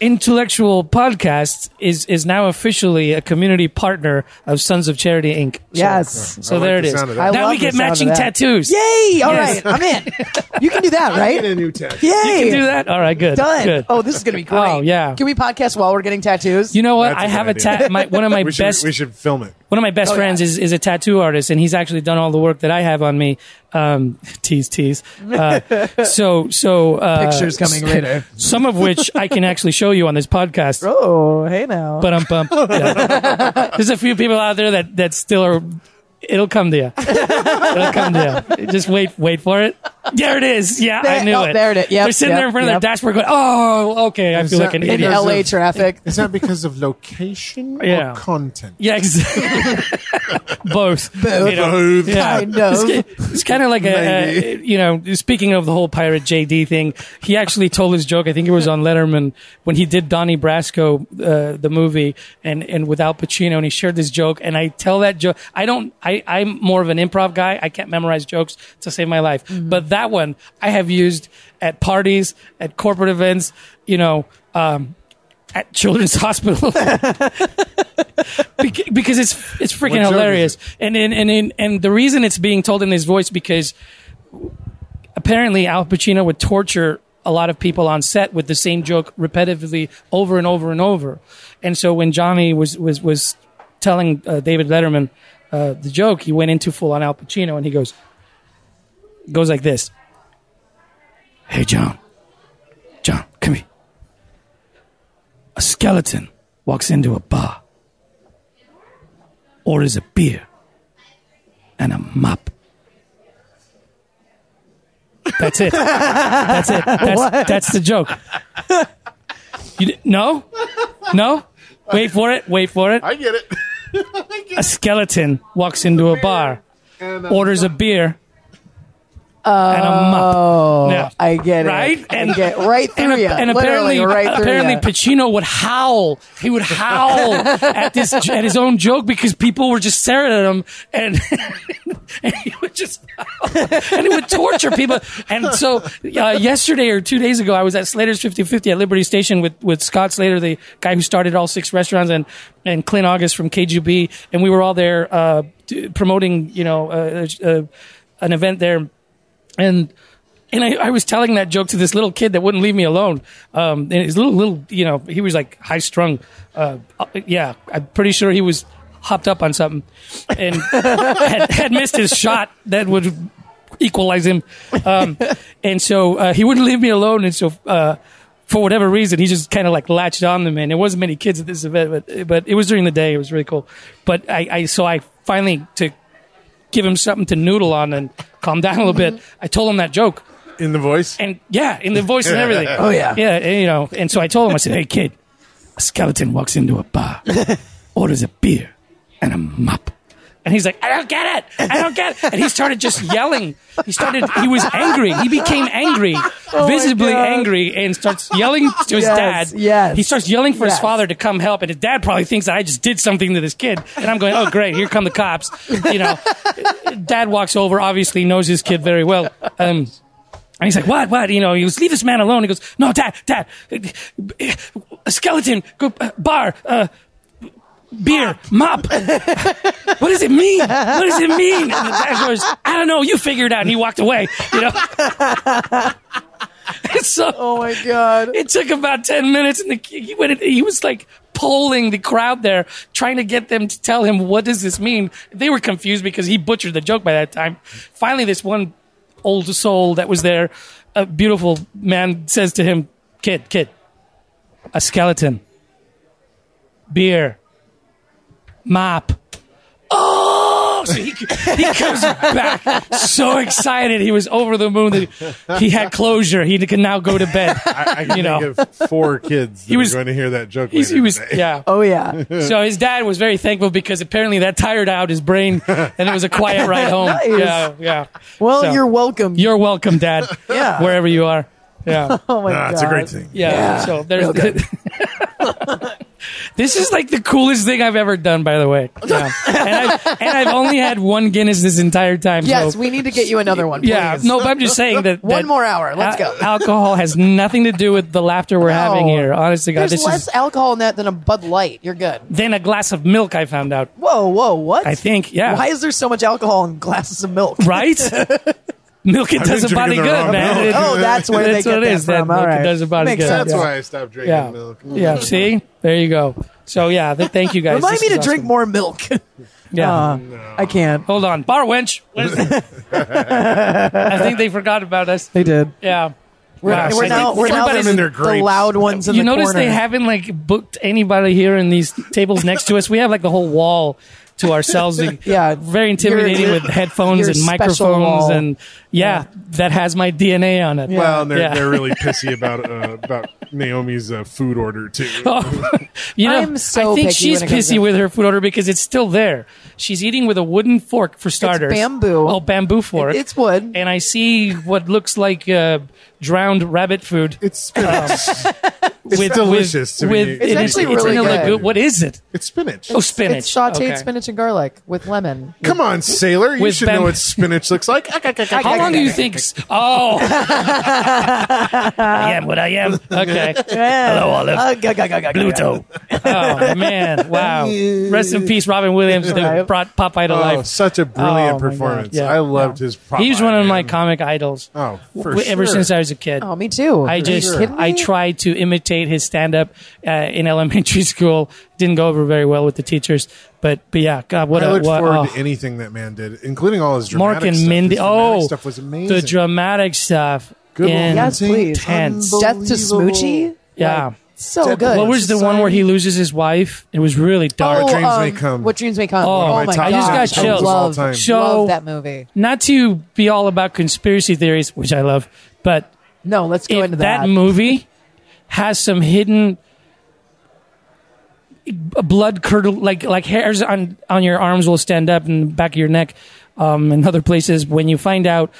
Speaker 4: Intellexual podcast is is now officially a community partner of Sons of Charity Inc. So-
Speaker 3: Yes.
Speaker 4: So
Speaker 5: I like
Speaker 4: there
Speaker 5: the
Speaker 4: it is.
Speaker 5: that.
Speaker 3: I
Speaker 4: now
Speaker 3: love
Speaker 4: we
Speaker 3: the
Speaker 4: get
Speaker 3: sound of
Speaker 4: matching
Speaker 3: that.
Speaker 4: tattoos.
Speaker 3: Yay! All
Speaker 4: Yes.
Speaker 3: right, I'm in. [LAUGHS] You can do that, right?
Speaker 5: Get a new tattoo.
Speaker 3: Yay!
Speaker 4: You can do that? All right, good.
Speaker 3: Done.
Speaker 4: Good.
Speaker 3: Oh, this is gonna be oh, great.
Speaker 4: Oh, yeah.
Speaker 3: Can we podcast while we're getting tattoos?
Speaker 4: You know what?
Speaker 5: That's a
Speaker 4: I
Speaker 5: good
Speaker 4: have a
Speaker 5: idea.
Speaker 4: tat. My, one of my [LAUGHS]
Speaker 5: We should,
Speaker 4: best
Speaker 5: we should film it.
Speaker 4: One of my best
Speaker 3: Oh,
Speaker 4: friends
Speaker 3: yeah.
Speaker 4: is, is a tattoo artist, and he's actually done all the work that I have on me. Um, [LAUGHS] tease, tease. Uh, [LAUGHS] so, so uh,
Speaker 3: Pictures coming later. [LAUGHS]
Speaker 4: Some of which I can actually show you on this podcast.
Speaker 3: Oh, hey now.
Speaker 4: But um, bump. Yeah. There's a few people out there that that still are. It'll come to you. [LAUGHS] It'll come to you. Just wait, wait for it. There it is. Yeah, I knew
Speaker 3: oh,
Speaker 4: it.
Speaker 3: there it is. Yep,
Speaker 4: They're sitting there
Speaker 3: yep,
Speaker 4: in front of
Speaker 3: yep.
Speaker 4: their dashboard going, "Oh, okay." I feel
Speaker 5: that
Speaker 4: like an
Speaker 5: because
Speaker 3: in
Speaker 4: idiot.
Speaker 5: of-
Speaker 3: LA traffic.
Speaker 5: Is that because of location [LAUGHS]
Speaker 4: Yeah.
Speaker 5: or content?
Speaker 4: Yeah, exactly. [LAUGHS] Both.
Speaker 3: Both.
Speaker 4: You know,
Speaker 5: Both.
Speaker 4: Yeah.
Speaker 3: Kind of.
Speaker 4: It's, it's kind of like a, a, you know, speaking of the whole pirate JD thing, he actually told his joke. I think it was on Letterman when he did Donnie Brasco, uh, the movie, and and with Al Pacino, and he shared this joke. And I tell that joke. I don't. I I'm more of an improv guy. I can't memorize jokes to save my life. But that one I have used at parties, at corporate events. You know. Um, at Children's [LAUGHS] Hospital because it's it's freaking
Speaker 5: What
Speaker 4: hilarious.
Speaker 5: it?
Speaker 4: And and and and and the reason it's being told in his voice because apparently Al Pacino would torture a lot of people on set with the same joke repetitively over and over and over. And so when Johnny was was was telling uh, David Letterman uh, the joke, he went into full on Al Pacino and he goes goes like this. Hey John. John, come here. A skeleton walks into a bar, orders a beer and a mop. That's it. That's it. That's, [LAUGHS] that's the joke. You, di- no? No? Wait for it. Wait for it.
Speaker 5: I get it. [LAUGHS]
Speaker 4: A skeleton walks into a bar, orders a beer and a mop.
Speaker 3: Oh,
Speaker 4: Yeah.
Speaker 3: I get it.
Speaker 4: Right?
Speaker 3: I
Speaker 4: And-
Speaker 3: get right through
Speaker 4: and,
Speaker 3: you.
Speaker 4: and
Speaker 3: Literally
Speaker 4: apparently,
Speaker 3: right through
Speaker 4: apparently
Speaker 3: ya.
Speaker 4: Pacino would howl. He would howl [LAUGHS] at this at his own joke because people were just staring at him, and, [LAUGHS] and he would just howl, and he would torture people. And so, uh, yesterday or two days ago, I was at Slater's 50-50 at Liberty Station with with Scott Slater, the guy who started all six restaurants, and and Clint August from KGB, and we were all there uh, promoting, you know, uh, uh, an event there and and I, I was telling that joke to this little kid that wouldn't leave me alone. Um, and his little little, you know, he was like high strung. Uh, uh, yeah, I'm pretty sure he was hopped up on something and [LAUGHS] had, had missed his shot that would equalize him. Um, and so uh, he wouldn't leave me alone. And so. Uh, for whatever reason, he just kind of like latched on to me. And there wasn't many kids at this event, but but it was during the day. It was really cool. But I, I so I finally to give him something to noodle on and calm down a little bit. Mm-hmm. I told him that joke,
Speaker 5: In the voice?
Speaker 4: and yeah, in the voice and everything. [LAUGHS]
Speaker 3: Oh, yeah.
Speaker 4: yeah, and, you know. And so I told him, I said, "Hey, kid, a skeleton walks into a bar, [LAUGHS] orders a beer and a mop, And he's like, I don't get it. I don't get it. And he started just yelling. He started, he was angry. He became angry, visibly angry, and starts yelling to his
Speaker 3: Yes,
Speaker 4: dad.
Speaker 3: yes.
Speaker 4: He starts yelling for his father to come help. And his dad probably thinks that I just did something to this kid. And I'm going, oh, great. Here come the cops. You know, dad walks over, obviously knows his kid very well. Um, and he's like, what, what? You know, he goes, leave this man alone. He goes, no, dad, dad, a skeleton, go, uh, bar, uh, beer, mop. what does it mean? What does it mean? And the dad goes, I don't know. You figure it out. And he walked away. You know. [LAUGHS] So
Speaker 3: Oh my god.
Speaker 4: it took about ten minutes, and the, he went. He was like polling the crowd there, trying to get them to tell him what does this mean. They were confused because he butchered the joke by that time. Finally, this one old soul that was there, a beautiful man, says to him, "Kid, kid, a skeleton, beer, mop." Oh, so he, he comes back so excited. He was over the moon. That he had closure. He can now go to bed. [LAUGHS]
Speaker 5: I, I can
Speaker 4: You know.
Speaker 5: think of four kids that
Speaker 4: He was-
Speaker 5: going to hear that joke. Later
Speaker 4: he was,
Speaker 5: today.
Speaker 4: yeah.
Speaker 3: Oh yeah. [LAUGHS]
Speaker 4: So his dad was very thankful because apparently that tired out his brain, and it was a quiet ride home. [LAUGHS]
Speaker 3: Nice.
Speaker 4: Yeah, yeah.
Speaker 3: Well,
Speaker 4: So,
Speaker 3: you're welcome.
Speaker 4: You're welcome, Dad.
Speaker 3: Yeah.
Speaker 4: wherever you are. Yeah,
Speaker 3: oh my
Speaker 5: Ah,
Speaker 3: god.
Speaker 5: it's a great thing.
Speaker 4: yeah.
Speaker 3: Yeah.
Speaker 4: So there's. This is like the coolest thing I've ever done, by the way. Yeah. [LAUGHS] and, I've, and I've only had one Guinness this entire time.
Speaker 3: Yes,
Speaker 4: so,
Speaker 3: we need to get you another one.
Speaker 4: yeah. No, but I'm just saying that [LAUGHS]
Speaker 3: One more hour. Let's
Speaker 4: al-
Speaker 3: go.
Speaker 4: Alcohol has nothing to do with the laughter we're having here. Honestly, God,
Speaker 3: There's
Speaker 4: this
Speaker 3: less
Speaker 4: is
Speaker 3: alcohol in that than a Bud Light. You're good.
Speaker 4: then a glass of milk. I found out.
Speaker 3: Whoa, whoa, what?
Speaker 4: I think, yeah.
Speaker 3: Why is there so much alcohol in glasses of milk?
Speaker 4: right? [LAUGHS] Milk it does a body good, man.
Speaker 5: milk.
Speaker 4: It-
Speaker 3: Oh, that's where they get
Speaker 4: what it
Speaker 3: that
Speaker 4: is, that
Speaker 3: from.
Speaker 4: milk
Speaker 3: All right.
Speaker 4: does a body
Speaker 3: Makes
Speaker 4: good.
Speaker 3: sense.
Speaker 5: That's
Speaker 3: Yeah.
Speaker 5: why I stopped drinking
Speaker 4: yeah,
Speaker 5: milk.
Speaker 4: yeah. [LAUGHS] See, there you go. So yeah, th- thank you guys.
Speaker 3: Remind
Speaker 4: This
Speaker 3: me to
Speaker 4: is
Speaker 3: drink more milk. [LAUGHS]
Speaker 4: Yeah.
Speaker 3: Uh, I can't.
Speaker 4: Hold on, bar wench. [LAUGHS] I think they forgot about us.
Speaker 3: They did.
Speaker 4: Yeah.
Speaker 3: We're,
Speaker 4: Wow,
Speaker 3: we're
Speaker 4: so
Speaker 3: now we're now
Speaker 5: them
Speaker 3: the,
Speaker 5: in their
Speaker 3: the loud ones in
Speaker 4: you
Speaker 3: the
Speaker 4: notice
Speaker 3: corner.
Speaker 4: they haven't like booked anybody here in these tables next to us. We have like the whole wall to ourselves. [LAUGHS]
Speaker 3: Yeah.
Speaker 4: very intimidating with headphones and microphones and yeah, that has my DNA on it.
Speaker 5: Well, and they're,
Speaker 4: Yeah.
Speaker 5: they're really [LAUGHS] pissy about uh, about Naomi's uh, food order too. [LAUGHS]
Speaker 4: Oh, you know,
Speaker 3: I'm so
Speaker 4: I think
Speaker 3: picky
Speaker 4: she's
Speaker 3: when it comes
Speaker 4: pissy with her food order because it's still there. She's eating with a wooden fork for starters.
Speaker 3: bamboo.
Speaker 4: Oh, bamboo fork.
Speaker 3: It's wood.
Speaker 4: and I see what looks like uh, drowned rabbit food.
Speaker 5: It's spinach. It's
Speaker 4: with,
Speaker 5: delicious. to
Speaker 4: With,
Speaker 5: me.
Speaker 3: It's
Speaker 4: it is-
Speaker 3: actually
Speaker 4: it's
Speaker 3: really
Speaker 4: in a
Speaker 3: good.
Speaker 4: lagoon. What is it?
Speaker 5: It's spinach.
Speaker 4: Oh, spinach.
Speaker 3: It's sauteed
Speaker 4: Okay.
Speaker 3: spinach and garlic with lemon.
Speaker 5: Come on, sailor. You should
Speaker 4: bam-
Speaker 5: know what spinach looks like. [LAUGHS]
Speaker 4: How long do you think? Oh, I am what I am. Okay. Hello, Olive.
Speaker 3: Uh,
Speaker 4: Bluto. Oh man! [LAUGHS] Wow. Rest in peace, Robin Williams, who brought Popeye to
Speaker 5: Oh,
Speaker 4: life.
Speaker 5: such a
Speaker 4: Oh,
Speaker 5: brilliant
Speaker 4: my
Speaker 5: performance.
Speaker 4: Yeah,
Speaker 5: I loved
Speaker 4: yeah.
Speaker 5: his. Popeye,
Speaker 4: He's one of my comic idols.
Speaker 5: Oh, for
Speaker 4: w- ever
Speaker 5: sure.
Speaker 4: since I was a kid.
Speaker 3: Oh, me too.
Speaker 4: I
Speaker 3: Are you
Speaker 4: just I tried to imitate his stand up uh, in elementary [LAUGHS] school. Didn't go over very well with the teachers, but but yeah, God, what
Speaker 5: I
Speaker 4: a
Speaker 5: looked
Speaker 4: what,
Speaker 5: forward
Speaker 4: oh.
Speaker 5: to anything that man did, including all his dramatic
Speaker 4: Mork and
Speaker 5: stuff.
Speaker 4: Mindy. Oh,
Speaker 5: stuff was amazing.
Speaker 4: the dramatic stuff.
Speaker 5: Good
Speaker 4: in-
Speaker 5: old
Speaker 3: Yes, please.
Speaker 4: Intense.
Speaker 3: Death to Smoochy.
Speaker 4: Yeah.
Speaker 3: Like, so
Speaker 5: Death-
Speaker 3: good.
Speaker 4: What was the one where he loses his wife? It was really dark.
Speaker 3: Oh,
Speaker 5: Dreams
Speaker 3: um,
Speaker 5: May Come.
Speaker 3: What dreams may come.
Speaker 4: Oh,
Speaker 3: Oh,
Speaker 4: my
Speaker 3: my god!
Speaker 4: I just got chills.
Speaker 3: love,
Speaker 5: All time.
Speaker 4: So-
Speaker 3: love that movie.
Speaker 4: Not to be all about conspiracy theories, which I love, but
Speaker 3: No, let's go
Speaker 4: if
Speaker 3: into
Speaker 4: that
Speaker 3: that.
Speaker 4: movie has some hidden blood curdle like like hairs on on your arms will stand up in the back of your neck um and other places. When you find out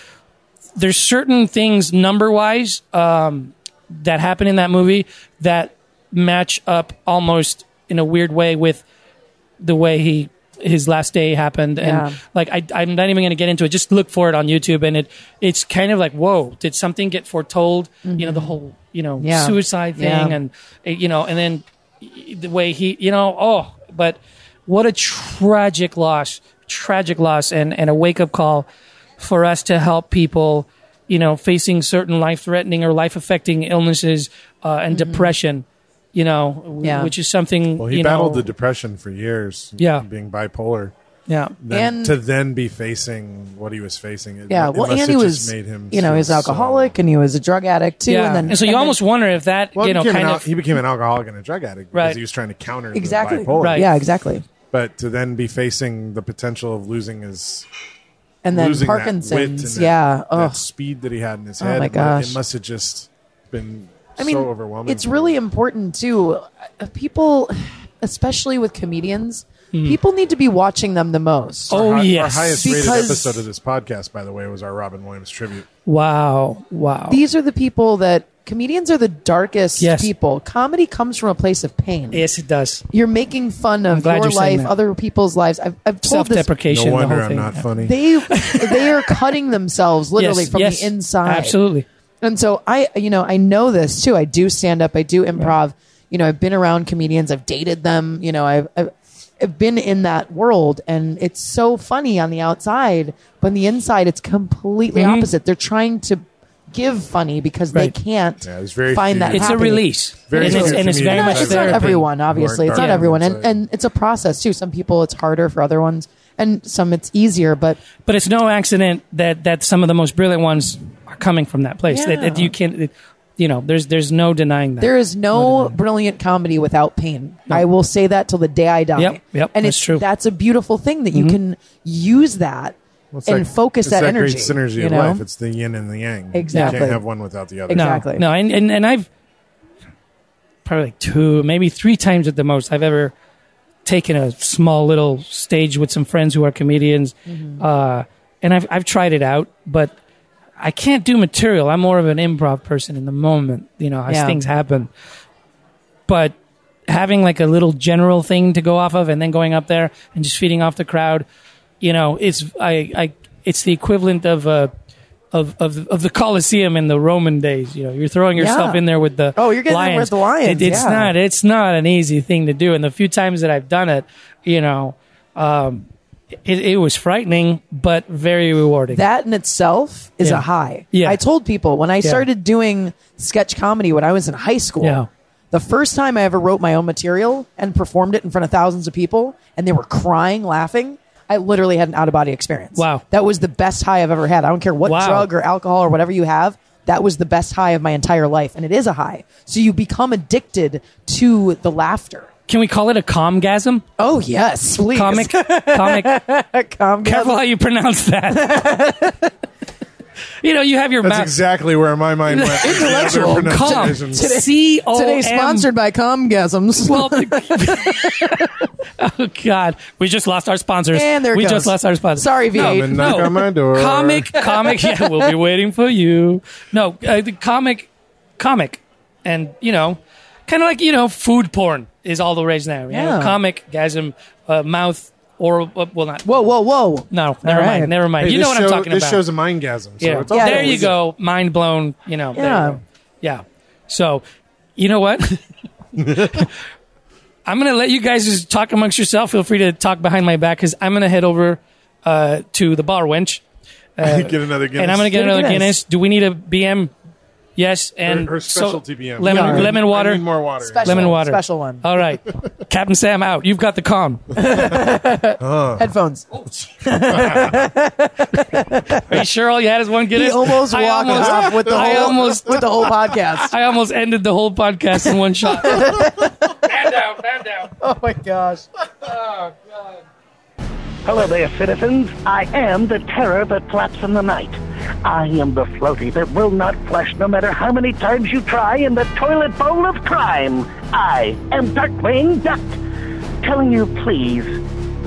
Speaker 4: there's certain things number wise um that happen in that movie that match up almost in a weird way with the way he his last day happened and
Speaker 3: Yeah.
Speaker 4: like I, i'm not even going to get into it just look for it on youtube and it it's kind of like whoa did something get foretold you know the whole you know
Speaker 3: Mm-hmm. Yeah.
Speaker 4: suicide thing
Speaker 3: Yeah.
Speaker 4: and you know and then the way he you know oh but what a tragic loss tragic loss and and a wake-up call for us to help people you know facing certain life-threatening or life-affecting illnesses uh, and depression you know.
Speaker 3: Yeah.
Speaker 4: which is something
Speaker 5: Well, he
Speaker 4: you
Speaker 5: battled
Speaker 4: know,
Speaker 5: the depression for years.
Speaker 4: Yeah.
Speaker 5: being bipolar.
Speaker 4: yeah
Speaker 5: Then,
Speaker 3: And-
Speaker 5: to then be facing what he was facing, it,
Speaker 3: yeah, well,
Speaker 5: must
Speaker 3: and he was,
Speaker 5: made him.
Speaker 3: you know,
Speaker 5: feel
Speaker 3: he's
Speaker 5: so-
Speaker 3: alcoholic and he was a drug addict too.
Speaker 4: yeah
Speaker 3: And then,
Speaker 4: and so you
Speaker 3: then-
Speaker 4: almost wonder if that
Speaker 5: Well,
Speaker 4: you know kind
Speaker 5: al-
Speaker 4: of
Speaker 5: he became an alcoholic and a drug addict because
Speaker 4: Right.
Speaker 5: he was trying to counter
Speaker 3: exactly,
Speaker 5: the bipolar.
Speaker 4: Right.
Speaker 3: yeah, exactly.
Speaker 5: But to then be facing the potential of losing his
Speaker 3: And then
Speaker 5: losing that wit and
Speaker 3: Parkinson's,
Speaker 5: that,
Speaker 3: yeah.
Speaker 5: that
Speaker 3: Oh,
Speaker 5: speed that he had in his head.
Speaker 3: Oh
Speaker 5: head.
Speaker 3: my gosh.
Speaker 5: it must have just been
Speaker 3: I mean,
Speaker 5: so overwhelming.
Speaker 3: it's really important too. Uh, People, especially with comedians, people need to be watching them the most.
Speaker 4: Oh
Speaker 5: Our-
Speaker 4: yes.
Speaker 5: Our highest rated
Speaker 3: Because-
Speaker 5: episode of this podcast, by the way, was our Robin Williams tribute.
Speaker 4: Wow. Wow.
Speaker 3: These are the people that comedians are the darkest
Speaker 4: Yes.
Speaker 3: people. Comedy comes from a place of pain.
Speaker 4: yes, it does.
Speaker 3: You're making fun of
Speaker 4: glad
Speaker 3: your
Speaker 4: you're saying
Speaker 3: life,
Speaker 4: that.
Speaker 3: other people's lives. I've, I've told this.
Speaker 4: Self-deprecation.
Speaker 5: No
Speaker 4: the
Speaker 5: wonder
Speaker 4: whole
Speaker 5: I'm
Speaker 4: thing.
Speaker 5: not funny.
Speaker 3: They they are cutting themselves literally
Speaker 4: Yes,
Speaker 3: from
Speaker 4: yes,
Speaker 3: the inside.
Speaker 4: Absolutely.
Speaker 3: And so I, you know, I know this too. I do stand up. I do improv. You know, I've been around comedians. I've dated them. You know, I've, I've, I've been in that world, and it's so funny on the outside, but on the inside, it's completely
Speaker 4: Mhm.
Speaker 3: opposite. They're trying to give funny because
Speaker 4: Right.
Speaker 3: they can't
Speaker 5: Yeah, there's very
Speaker 3: find that.
Speaker 4: It's a release.
Speaker 5: Very
Speaker 4: and it's, and it's very much
Speaker 3: it's not everyone, obviously. It's not
Speaker 5: dark
Speaker 3: everyone, and, and it's a process too. Some people it's harder for other ones, and some it's easier. But
Speaker 4: But it's no accident that, that some of the most brilliant ones are coming from that place. That, that you can't, it- you know, there's there's no denying that.
Speaker 3: There is no brilliant comedy without pain. I will say that till the day I die.
Speaker 4: Yep, yep,
Speaker 3: and
Speaker 4: that's
Speaker 3: it's
Speaker 4: true. Mm-hmm.
Speaker 3: that's a beautiful thing that you can use that
Speaker 5: Well,
Speaker 3: and
Speaker 5: that-
Speaker 3: focus that,
Speaker 5: that
Speaker 3: energy.
Speaker 5: great synergy
Speaker 3: you
Speaker 5: of
Speaker 3: know?
Speaker 5: life. It's the yin and the yang.
Speaker 3: Exactly.
Speaker 5: You can't have one without the other.
Speaker 4: no,
Speaker 3: Exactly.
Speaker 4: No, and, and and I've probably like two, maybe three times at the most I've ever taken a small little stage with some friends who are comedians,
Speaker 3: Mm-hmm.
Speaker 4: uh, and I've I've tried it out, but I can't do material. I'm more of an improv person in the moment, you know, as
Speaker 3: Yeah.
Speaker 4: things happen. But having like a little general thing to go off of, and then going up there and just feeding off the crowd, you know, it's I, I it's the equivalent of uh, of, of of the Colosseum in the Roman days. You know, you're throwing yourself
Speaker 3: Yeah.
Speaker 4: in there with the
Speaker 3: Oh, you're getting in
Speaker 4: lions.
Speaker 3: with the lions,
Speaker 4: It- it's
Speaker 3: yeah.
Speaker 4: not it's not an easy thing to do. And the few times that I've done it, you know, um, it, it was frightening but very rewarding.
Speaker 3: that in itself is
Speaker 4: Yeah.
Speaker 3: a high.
Speaker 4: Yeah.
Speaker 3: I told people when I started doing sketch comedy when I was in high school.
Speaker 4: Yeah.
Speaker 3: The first time I ever wrote my own material and performed it in front of thousands of people and they were crying, laughing, I literally had an out of body experience.
Speaker 4: Wow.
Speaker 3: That was the best high I've ever had. I don't care what
Speaker 4: Wow.
Speaker 3: drug or alcohol or whatever you have. That was the best high of my entire life. And it is a high. So you become addicted to the laughter.
Speaker 4: Can we call it a comgasm?
Speaker 3: Oh, yes. Please.
Speaker 4: Comic, comic. [LAUGHS]
Speaker 3: Comgasm.
Speaker 4: Careful how you pronounce that. you know, you have your
Speaker 5: That's
Speaker 4: mouth.
Speaker 5: exactly where my mind went. [LAUGHS] with the other
Speaker 3: Intellectual.
Speaker 5: pronunciations.
Speaker 4: Com. C O M.
Speaker 3: Today sponsored by Comgasms.
Speaker 4: Well, [LAUGHS] oh God, we just lost our sponsors.
Speaker 3: And there it
Speaker 4: we
Speaker 3: goes.
Speaker 4: just lost our sponsors.
Speaker 3: Sorry, V8.
Speaker 5: Come and knock on my door.
Speaker 4: Comic, comic. Yeah, we'll be waiting for you. No, uh, the comic, comic, and you know, kind of like you know, food porn is all the rage now. You know,
Speaker 3: Yeah.
Speaker 4: comic, gasm, uh, mouth, or uh, well, not.
Speaker 3: whoa, whoa, whoa.
Speaker 4: No, never
Speaker 3: All right.
Speaker 4: mind. Never mind.
Speaker 5: Hey,
Speaker 4: you know
Speaker 5: this
Speaker 4: what I'm talking
Speaker 5: this
Speaker 4: about.
Speaker 5: This show's a mindgasm. So
Speaker 4: yeah,
Speaker 5: it's
Speaker 3: Yeah,
Speaker 4: there you go. Mind blown. You know. there you
Speaker 3: Yeah.
Speaker 4: go. Yeah. So, you know what? [LAUGHS] I'm going to let you guys just talk amongst yourself. Feel free to talk behind my back because I'm going to head over uh, to the bar wench. [LAUGHS]
Speaker 5: Get another Guinness.
Speaker 4: And I'm going to get
Speaker 3: Get
Speaker 4: another Guinness.
Speaker 3: Guinness.
Speaker 4: Do we need a BM? Yes. And
Speaker 5: her
Speaker 4: so-
Speaker 5: specialty BM.
Speaker 4: Lemon,
Speaker 3: Yeah.
Speaker 4: lemon
Speaker 5: I
Speaker 4: water.
Speaker 5: need more water.
Speaker 3: Special,
Speaker 4: Lemon water.
Speaker 3: Special one.
Speaker 4: All right. [LAUGHS] Captain Sam out. You've got the com. [LAUGHS]
Speaker 3: Headphones.
Speaker 4: Oh, [LAUGHS] Are you sure all you had is one
Speaker 3: He
Speaker 4: Guinness?
Speaker 3: almost
Speaker 4: I
Speaker 3: walked
Speaker 4: almost-
Speaker 3: off with the whole
Speaker 4: almost
Speaker 3: with the whole podcast.
Speaker 4: I almost ended the whole podcast in one shot. man down, man down.
Speaker 3: Oh my gosh.
Speaker 6: Oh, Hello there, citizens. I am the terror that flaps in the night. I am the floaty that will not flush no matter how many times you try in the toilet bowl of crime. I am Darkwing Duck, telling you please,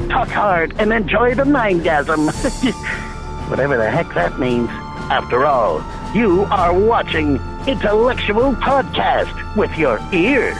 Speaker 6: talk hard and enjoy the mindgasm. [LAUGHS] Whatever the heck that means. After all, you are watching Intellexual Podcast with your ears.